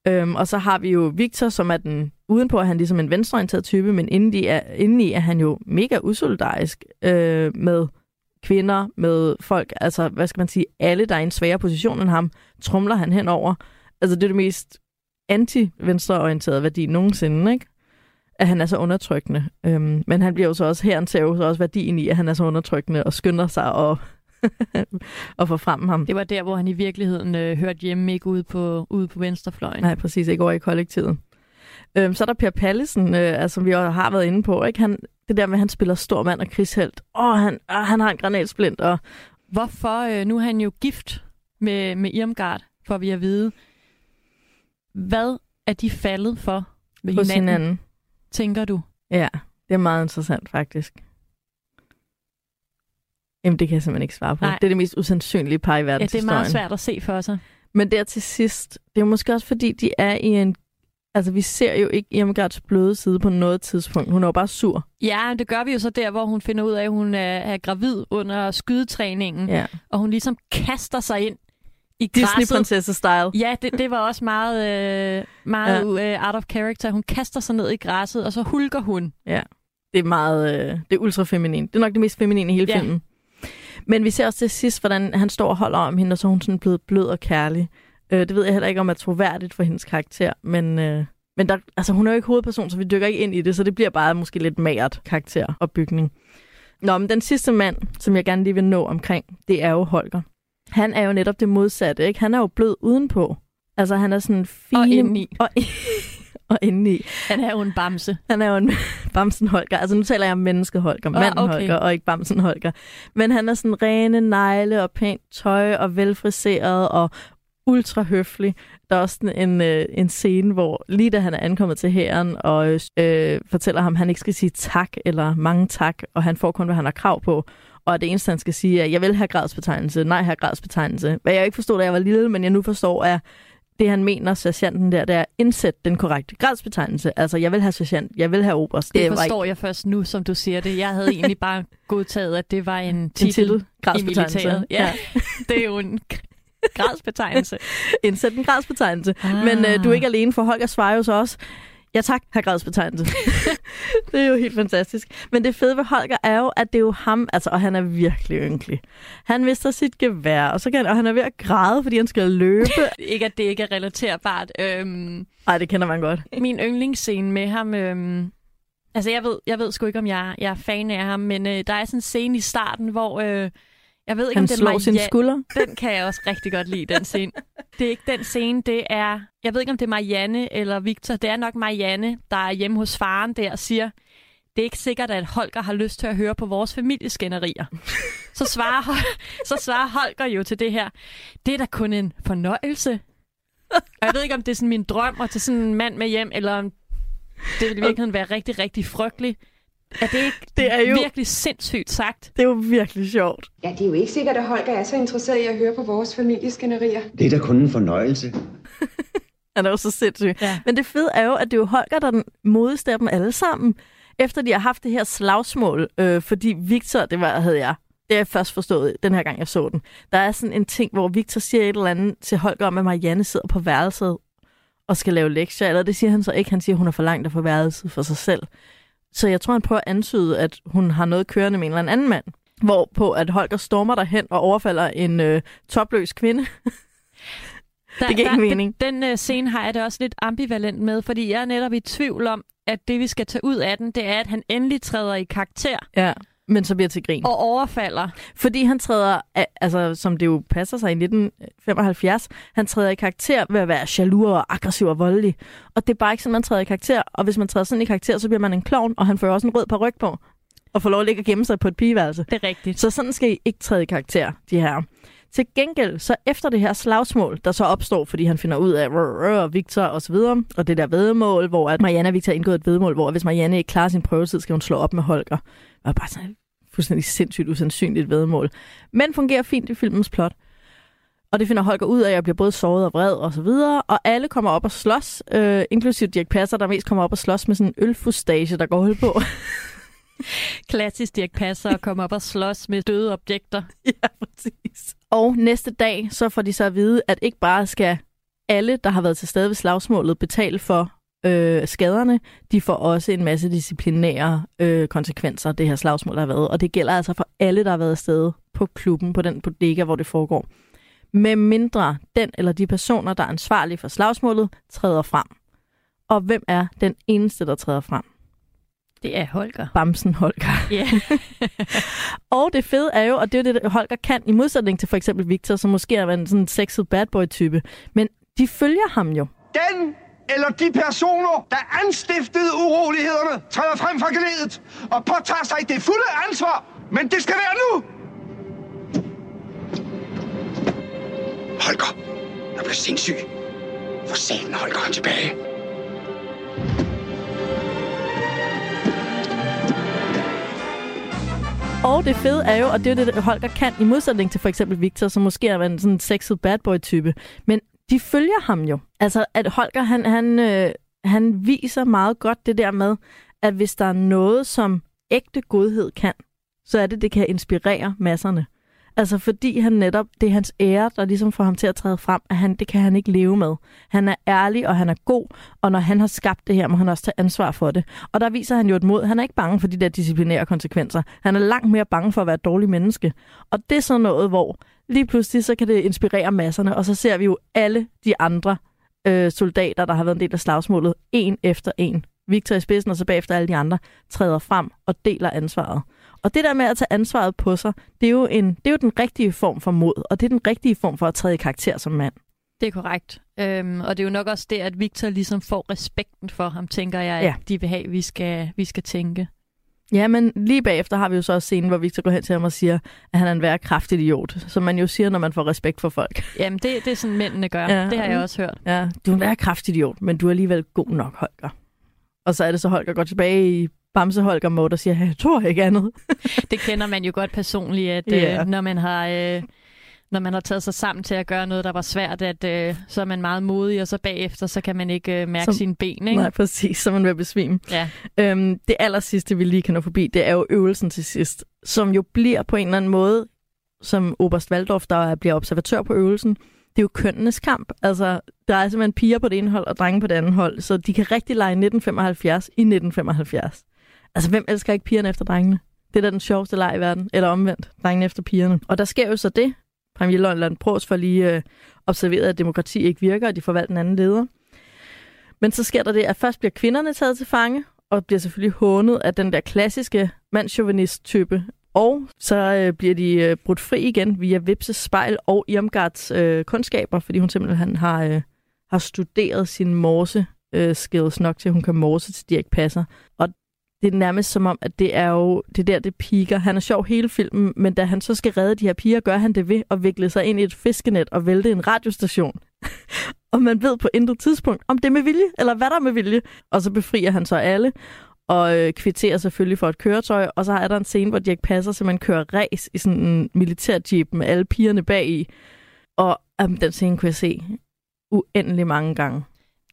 Øhm, og så har vi jo Victor, som er den, udenpå er han ligesom en venstreorienteret type, men indeni er, indeni er han jo mega usolidarisk øh, med kvinder, med folk, altså hvad skal man sige, alle, der er i en sværere position end ham, trumler han henover. Altså det er det mest anti-venstreorienterede værdi nogensinde, ikke? At han er så undertrykkende. Øhm, men han bliver jo så også, her ser jo så også værdien i, at han er så undertrykkende og skynder sig og, og få frem ham. Det var der, hvor han i virkeligheden øh, hørte hjemme, ikke ude på, ude på venstrefløjen. Nej, præcis. Ikke over i kollektivet. Øhm, så er der Per Pallesen, øh, altså, som vi også har været inde på. Ikke? Han, det der med, at han spiller stor mand og krigshelt. Åh, han, øh, han har en granatsplint. Og, Hvorfor? Øh, nu er han jo gift med, med Irmgard, får vi at vide. Hvad er de faldet for med hos hinanden, hinanden. tænker du? Ja, det er meget interessant, faktisk. Jamen, det kan jeg simpelthen ikke svare på. Nej. Det er det mest usandsynlige par i Ja, det er meget svært at se for sig. Men der til sidst, det er måske også fordi, de er i en... Altså, vi ser jo ikke Irmgards bløde side på noget tidspunkt. Hun er jo bare sur. Ja, det gør vi jo så der, hvor hun finder ud af, at hun er, er gravid under skydetræningen, Ja. og hun ligesom kaster sig ind i. Disney-prinsesse-style. Ja, det, det var også meget, øh, meget ja. uh, out of character. Hun kaster sig ned i græsset, og så hulker hun. Ja, det er meget, øh, det er ultra feminin. Det er nok det mest feminine i hele ja. filmen. Men vi ser også til sidst, hvordan han står og holder om hende, og så er hun sådan blevet blød og kærlig. Øh, det ved jeg heller ikke, om er troværdigt for hendes karakter, men øh, Men der, altså, hun er jo ikke hovedperson, så vi dykker ikke ind i det, så det bliver bare måske lidt magert karakter og bygning. Nå, men den sidste mand, som jeg gerne lige vil nå omkring, det er jo Holger. Han er jo netop det modsatte, ikke? Han er jo blød udenpå. Altså, han er sådan fin... Og indeni. Og, og indeni. Han er jo en bamse. Han er jo en Bamsen Holger. Altså, nu taler jeg om menneske Holger, Ah, manden okay. Holger, og ikke Bamsen Holger. Men han er sådan rene negle og pænt tøj og velfriseret og ultra høflig. Der er også en, øh, en scene, hvor lige da han er ankommet til hæren og øh, fortæller ham, at han ikke skal sige tak eller mange tak, og han får kun, hvad han har krav på. Og det eneste, han skal sige, er, jeg vil have gradsbetegnelse, nej, have gradsbetegnelse. Hvad jeg ikke forstod, da jeg var lille, men jeg nu forstår, er, det han mener, sergeanten der, det er indsæt den korrekte gradsbetegnelse. Altså, jeg vil have sergeant, jeg vil have oberst. Det var forstår jeg først nu, som du siger det. Jeg havde egentlig bare godtaget, at det var en titel, titel, i militæret. Ja, det er jo en gradsbetegnelse. indsæt en gradsbetegnelse. Ah. Men øh, du er ikke alene, for Holger svarer jo så også, ja tak, har gradsbetegnelse. det er jo helt fantastisk. Men det fede ved Holger er jo, at det er jo ham, altså, og han er virkelig ynkelig. Han mister sit gevær, og, så kan, og han er ved at græde, fordi han skal løbe. ikke at det ikke er relaterbart. Øhm, Ej, det kender man godt. min yndlingsscene med ham... Øhm, altså, jeg ved, jeg ved sgu ikke, om jeg, jeg er fan af ham, men øh, der er sådan en scene i starten, hvor... Øh, jeg ved ikke, Han om er slår Maria- skuldre. Den kan jeg også rigtig godt lide, den scene. Det er ikke den scene, det er... Jeg ved ikke, om det er Marianne eller Victor. Det er nok Marianne, der er hjemme hos faren der og siger, det er ikke sikkert, at Holger har lyst til at høre på vores familieskænderier. Så svarer, så svarer Holger jo til det her. Det er da kun en fornøjelse. Og jeg ved ikke, om det er sådan min drøm at tage sådan en mand med hjem, eller om det vil i virkeligheden være rigtig, rigtig frygteligt. Er det ikke Det er jo- virkelig sindssygt sagt? Det er jo virkelig sjovt. Ja, det er jo ikke sikkert, at Holger er så interesseret i at høre på vores familieskænderier. Det er da kun en fornøjelse. Han er jo så sindssyg. Ja. Men det fede er jo, at det er jo Holger, der er af dem alle sammen. Efter de har haft det her slagsmål, øh, fordi Victor, det var, havde jeg, det har jeg først forstået, den her gang jeg så den. Der er sådan en ting, hvor Victor siger et eller andet til Holger om, at Marianne sidder på værelset og skal lave lektier, eller det siger han så ikke. Han siger, at hun er for langt at få værelset for sig selv. Så jeg tror, han prøver at antyde, at hun har noget kørende med en eller anden mand. Hvorpå at Holger stormer derhen og overfalder en øh, topløs kvinde. Der, Det giver der, ikke mening. Den, den uh, scene har jeg det også lidt ambivalent med, fordi jeg er netop i tvivl om, at det vi skal tage ud af den, det er, at han endelig træder i karakter Ja, men så bliver til grin. og overfalder. Fordi han træder, altså som det jo passer sig i 1975, han træder i karakter ved at være jaloux og aggressiv og voldelig. Og det er bare ikke sådan, man træder i karakter. Og hvis man træder sådan i karakter, så bliver man en klovn, og han får også en rød ryg på. Og får lov at ligge og gemme sig på et pigeværelse. Det er rigtigt. Så sådan skal I ikke træde i karakter, de her. Til gengæld, så efter det her slagsmål, der så opstår, fordi han finder ud af rrr, Victor og så videre, og det der vedmål, hvor at Marianne og Victor har indgået et vedmål, hvor hvis Marianne ikke klarer sin prøvetid, skal hun slå op med Holger. Og bare sådan fuldstændig sindssygt usandsynligt vedmål. Men fungerer fint i filmens plot. Og det finder Holger ud af, at jeg bliver både såret og vred og så videre. Og alle kommer op og slås, øh, inklusive Dirk Passer, der mest kommer op og slås med sådan en ølfustage, der går hul på. Klassisk Dirk Passer at komme op og slås med døde objekter. ja, præcis. Og næste dag, så får de så at vide, at ikke bare skal alle, der har været til stede ved slagsmålet, betale for øh, skaderne. De får også en masse disciplinære øh, konsekvenser, det her slagsmål, der har været. Og det gælder altså for alle, der har været afsted på klubben, på den bodega, hvor det foregår. Med mindre den eller de personer, der er ansvarlige for slagsmålet, træder frem. Og hvem er den eneste, der træder frem? Det er Holger. Bamsen Holger. Ja. Og det fede er jo, og det er jo det, Holger kan, i modsætning til for eksempel Victor, som måske er en sådan sexet bad boy-type. Men de følger ham jo. Den eller de personer, der anstiftede urolighederne, træder frem fra glædet og påtager sig det fulde ansvar. Men det skal være nu! Holger, jeg bliver sindssyg. For satan, Holger, ham tilbage. Og det fede er jo, og det er jo det, Holger kan, i modsætning til for eksempel Victor, som måske er en sådan sexet bad boy-type. Men de følger ham jo. Altså, at Holger, han, han, øh, han viser meget godt det der med, at hvis der er noget, som ægte godhed kan, så er det, det kan inspirere masserne. Altså fordi han netop, det er hans ære, der ligesom får ham til at træde frem, at han, det kan han ikke leve med. Han er ærlig, og han er god, og når han har skabt det her, må han også tage ansvar for det. Og der viser han jo et mod. Han er ikke bange for de der disciplinære konsekvenser. Han er langt mere bange for at være et dårligt menneske. Og det er sådan noget, hvor lige pludselig så kan det inspirere masserne, og så ser vi jo alle de andre øh, soldater, der har været en del af slagsmålet, en efter en. Victor i spidsen, og så bagefter alle de andre, træder frem og deler ansvaret. Og det der med at tage ansvaret på sig, det er jo, en, det er jo den rigtige form for mod, og det er den rigtige form for at træde i karakter som mand. Det er korrekt. Øhm, og det er jo nok også det, at Victor ligesom får respekten for ham, tænker jeg, at Ja. de vil have, vi skal, vi skal tænke. Ja, men lige bagefter har vi jo så også scenen, hvor Victor går hen til ham og siger, at han er en værre kraftig idiot, som man jo siger, når man får respekt for folk. Jamen, det, det er sådan, mændene gør. Ja. Det har jeg også hørt. Ja, du er en værre kraftig idiot, men du er alligevel god nok, Holger. Og så er det så, Holger går tilbage i Bamse Holger mode og siger, jeg tror ikke andet. Det kender man jo godt personligt, at Ja. øh, når man har... Øh, når man har taget sig sammen til at gøre noget, der var svært, at øh, så er man meget modig, og så bagefter, så kan man ikke øh, mærke Som- sine ben, ikke? Nej, præcis, så man at besvime. Ja. Øhm, det aller sidste, vi lige kan nå forbi, det er jo øvelsen til sidst, som jo bliver på en eller anden måde, som Oberst Waldorf, der bliver observatør på øvelsen, det er jo kønnenes kamp. Altså, der er simpelthen piger på det ene hold og drenge på det andet hold, så de kan rigtig lege 1975 i 1975. Altså, hvem elsker ikke pigerne efter drengene? Det er da den sjoveste leg i verden, eller omvendt, drengene efter pigerne. Og der sker jo så det, premierløjtnant Pros for lige øh, observeret, at demokrati ikke virker, og de får valgt en anden leder. Men så sker der det, at først bliver kvinderne taget til fange, og bliver selvfølgelig hånet af den der klassiske mandschauvinist-type. Og så øh, bliver de øh, brudt fri igen via Vipses spejl og Irmgards øh, kundskaber, fordi hun simpelthen har, øh, har studeret sin morse øh, skills nok til, at hun kan morse til Dirk Passer. Og det er nærmest som om, at det er jo det der, det piker. Han er sjov hele filmen, men da han så skal redde de her piger, gør han det ved at vikle sig ind i et fiskenet og vælte en radiostation. og man ved på intet tidspunkt, om det er med vilje, eller hvad der er med vilje. Og så befrier han så alle, og øh, kvitterer selvfølgelig for et køretøj. Og så er der en scene, hvor Dirk Passer simpelthen kører race i sådan en militærjeep med alle pigerne bag i. Og um, den scene kunne jeg se uendelig mange gange.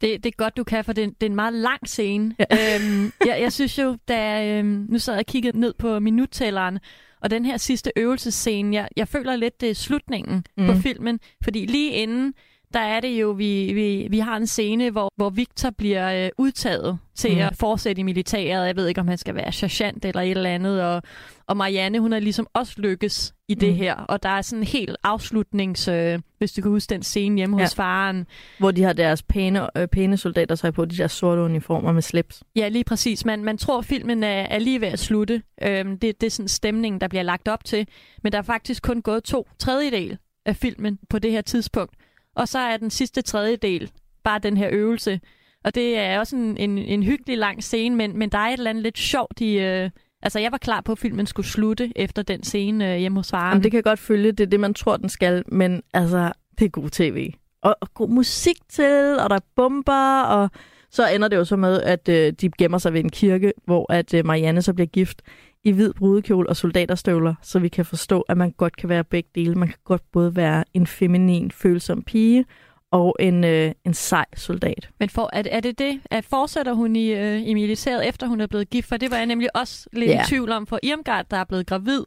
Det, det er godt, du kan, for det, det er en meget lang scene. Ja. Øhm, jeg, jeg synes jo, da øhm, nu sad jeg og kiggede ned på minuttælleren, og den her sidste øvelsescene, jeg, jeg føler lidt, det er slutningen mm. på filmen. Fordi lige inden, der er det jo, vi, vi, vi har en scene, hvor, hvor Victor bliver øh, udtaget til Mm. at fortsætte i militæret. Jeg ved ikke, om han skal være sergeant eller et eller andet. Og, og Marianne, hun er ligesom også lykkes i det Mm. her. Og der er sådan en helt afslutnings... Øh, hvis du kan huske den scene hjemme Ja. hos faren. Hvor de har deres pæne, øh, pæne soldater sig på de der sorte uniformer med slips. Ja, lige præcis. Man, man tror, filmen er, er lige ved at slutte. Øhm, det, det er sådan stemningen, der bliver lagt op til. Men der er faktisk kun gået to tredjedel af filmen på det her tidspunkt. Og så er den sidste tredjedel bare den her øvelse. Og det er også en, en, en hyggelig lang scene, men, men der er et eller andet lidt sjovt i... Øh, altså, jeg var klar på, at filmen skulle slutte efter den scene øh, hjemme hos faren. Jamen, det kan jeg godt følge, det er det, man tror, den skal, men altså, det er god tv. Og, og god musik til, og der er bomber, og så ender det jo så med, at øh, de gemmer sig ved en kirke, hvor at øh, Marianne så bliver gift i hvid brudekjole og soldaterstøvler, så vi kan forstå, at man godt kan være begge dele. Man kan godt både være en feminin, følsom pige og en, øh, en sej soldat. Men for, er, er det det? At fortsætter hun i, øh, i militæret, efter hun er blevet gift? For det var jeg nemlig også lidt Ja. i tvivl om for Irmgard, der er blevet gravid.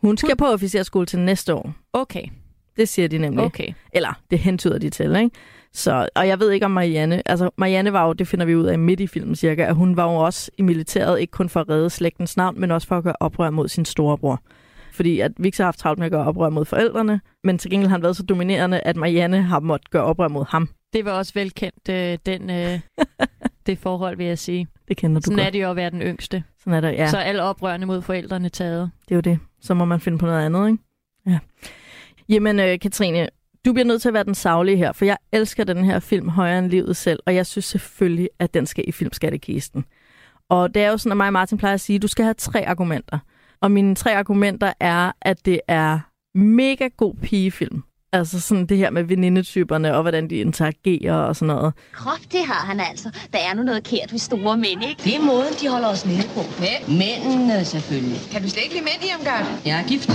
Hun skal på officerskole til næste år. Okay. Det siger de nemlig. Okay. Eller det hentyder de til, ikke? Så, og jeg ved ikke om Marianne, altså Marianne var jo, det finder vi ud af midt i filmen cirka, at hun var jo også i militæret, ikke kun for at redde slægtens navn, men også for at gøre oprør mod sin storebror. Fordi at Victor har haft travlt med at gøre oprør mod forældrene, men til gengæld har han været så dominerende, at Marianne har måttet gøre oprør mod ham. Det var også velkendt, øh, den, øh, det forhold, vil jeg sige. Det kender du Sådan godt. er det jo at være den yngste. Sådan er det, ja. Så alle oprørende mod forældrene taget. Det er jo det. Så må man finde på noget andet, ikke? Ja. Jamen, øh, Katrine, du bliver nødt til at være den savlige her, for jeg elsker den her film højere end livet selv, og jeg synes selvfølgelig, at den skal i filmskattekisten. Og det er jo sådan, at mig og Martin plejer at sige, at du skal have tre argumenter. Og mine tre argumenter er, at det er mega god pigefilm. Altså sådan det her med venindetyperne, og hvordan de interagerer og sådan noget. Krop, det har han altså. Der er nu noget kært ved store mænd, ikke? Det er måden, de holder os nede på. Hvem? Mændene selvfølgelig. Kan du slet ikke lide mænd i omgang? Jeg er gift.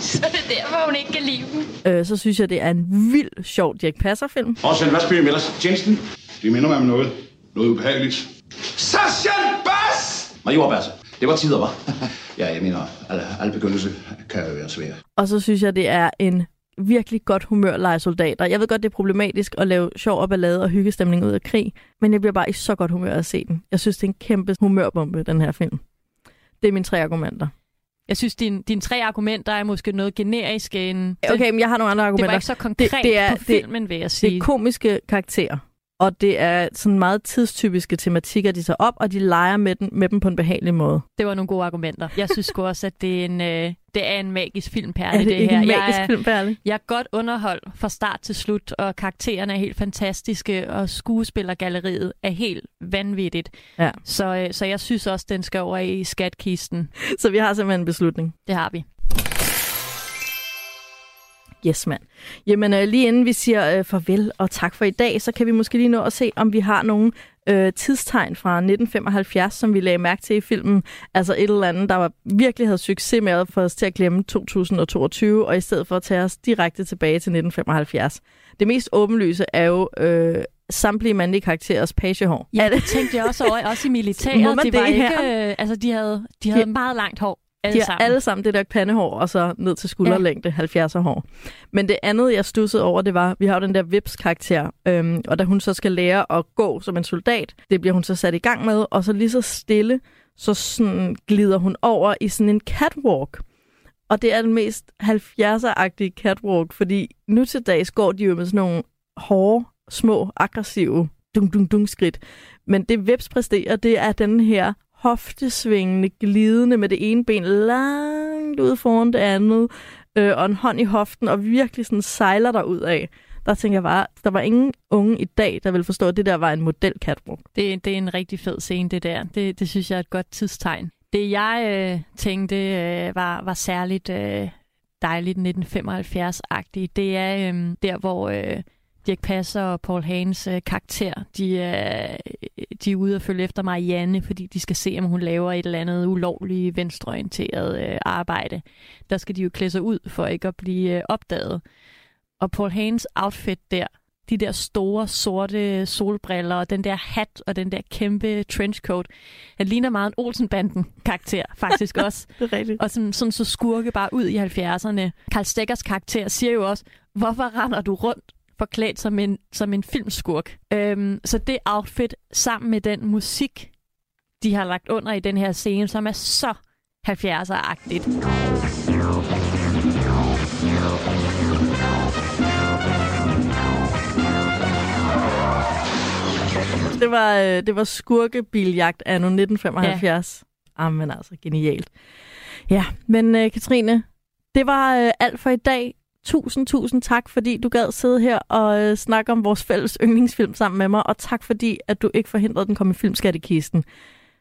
Så det er derfor, hun ikke kan lide dem. Øh, så synes jeg, det er en vild, sjov Dirk Passer-film. Og Svend Vasby ellers. Jensen. Det minder mig om noget. Noget ubehageligt. Sergeant Bass! Major Basse. Det var tider, var. ja, jeg mener, alle, alle begyndelse kan jo være svære. Og så synes jeg, det er en virkelig godt humør lege soldater. Jeg ved godt, det er problematisk at lave sjov og ballade og hyggestemning ud af krig, men jeg bliver bare i så godt humør at se den. Jeg synes, det er en kæmpe humørbombe, den her film. Det er mine tre argumenter. Jeg synes, din, dine tre argumenter er måske noget generiske end... Okay, men jeg har nogle andre argumenter. Det var ikke så konkret det, det er, på filmen, vil jeg sige. Det er komiske karakterer, og det er sådan meget tidstypiske tematikker, de tager op, og de leger med, den, med dem på en behagelig måde. Det var nogle gode argumenter. Jeg synes også, at det er en, øh, det er en magisk filmperle, Er det det her. en Jeg magisk er, filmperle? Jeg er godt underholdt fra start til slut, og karaktererne er helt fantastiske, og skuespillergalleriet er helt vanvittigt. Ja. Så, øh, så jeg synes også, den skal over i skatkisten. Så vi har simpelthen en beslutning. Det har vi. Yes, mand. Jamen, øh, lige inden vi siger øh, farvel og tak for i dag, så kan vi måske lige nå at se, om vi har nogle øh, tidstegn fra 1975, som vi lagde mærke til i filmen. Altså et eller andet, der var, virkelig havde succes med at få os til at glemme 2022, og i stedet for at tage os direkte tilbage til 1975. Det mest åbenlyse er jo øh, samtlige mandlige karakterers pagehår. Ja, det tænkte jeg også over, også i militæret. Må man de var det ikke, her? øh, altså, de havde, de havde meget langt hår. Alle de har sammen. alle sammen det der pandehår, og så ned til skulderlængde, ja. 70'er hår. Men det andet, jeg stussede over, det var, vi har jo den der Vips-karakter, øhm, og da hun så skal lære at gå som en soldat, det bliver hun så sat i gang med, og så lige så stille, så sådan glider hun over i sådan en catwalk. Og det er den mest 70'er-agtige catwalk, fordi nu til dags går de jo med sådan nogle hårde, små, aggressive dung-dung-dung-skridt. Men det Vips præsterer, det er den her hoftesvingende, glidende med det ene ben langt ud foran det andet, øh, og en hånd i hoften, og virkelig sådan sejler der ud af. Der tænker jeg bare, der var ingen unge i dag, der ville forstå, at det der var en model catwalk. Det, det er en rigtig fed scene, det der. Det, det synes jeg er et godt tidstegn. Det jeg øh, tænkte øh, var, var særligt øh, dejligt 1975-agtigt, det er øh, der, hvor øh, Dirk Passer og Paul Hagens øh, karakter, de, er, de er ude og følge efter Marianne, fordi de skal se, om hun laver et eller andet ulovligt venstreorienteret øh, arbejde. Der skal de jo klæde sig ud for ikke at blive øh, opdaget. Og Paul Hagens outfit der, de der store sorte solbriller, og den der hat og den der kæmpe trenchcoat. Han ligner meget en Olsenbanden karakter faktisk også. det er rigtigt. Og sådan, sådan så skurke bare ud i 70'erne. Karl Steggers karakter siger jo også, hvorfor render du rundt forklædt som en, som en filmskurk? Øhm, så det outfit sammen med den musik, de har lagt under i den her scene, som er så 70'er-agtigt. Det var, øh, det var skurkebiljagt af 1975. Ja. Jamen altså, genialt. Ja, men øh, Katrine, det var øh, alt for i dag. Tusind, tusind tak, fordi du gad sidde her og øh, snakke om vores fælles yndlingsfilm sammen med mig, og tak fordi, at du ikke forhindrede, den kom i filmskattekisten.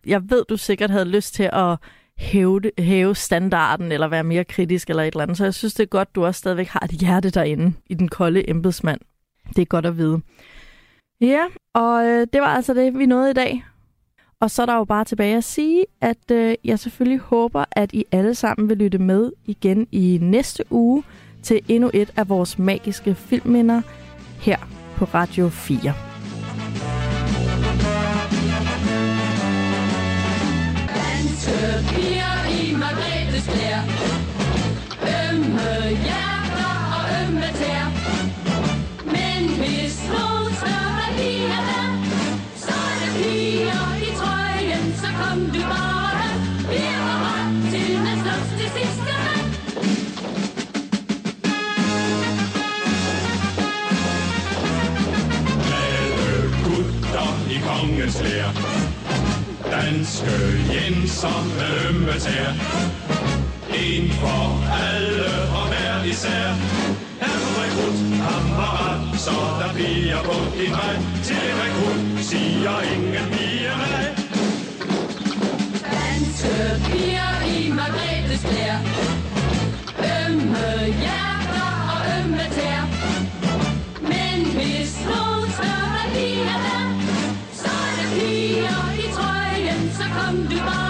Jeg ved, du sikkert havde lyst til at hæve, det, hæve standarden, eller være mere kritisk, eller et eller andet, så jeg synes, det er godt, du også stadigvæk har et hjerte derinde i den kolde embedsmand. Det er godt at vide. Ja, og øh, det var altså det, vi nåede i dag. Og så er der jo bare tilbage at sige, at øh, jeg selvfølgelig håber, at I alle sammen vil lytte med igen i næste uge til endnu et af vores magiske filmminder her på Radio 4. Danske piger i Margrethes klær Ømme hjerter i kongens Danske jenser med ømme tær En for alle og hver især. Er du rekrut, kammerat, så der bliver på din vej Til rekrut siger ingen pige nej Danske piger i Margrethes klær Ømme hjerter og ømme tær Men hvis nogen spørger lige er der trøjen Så kom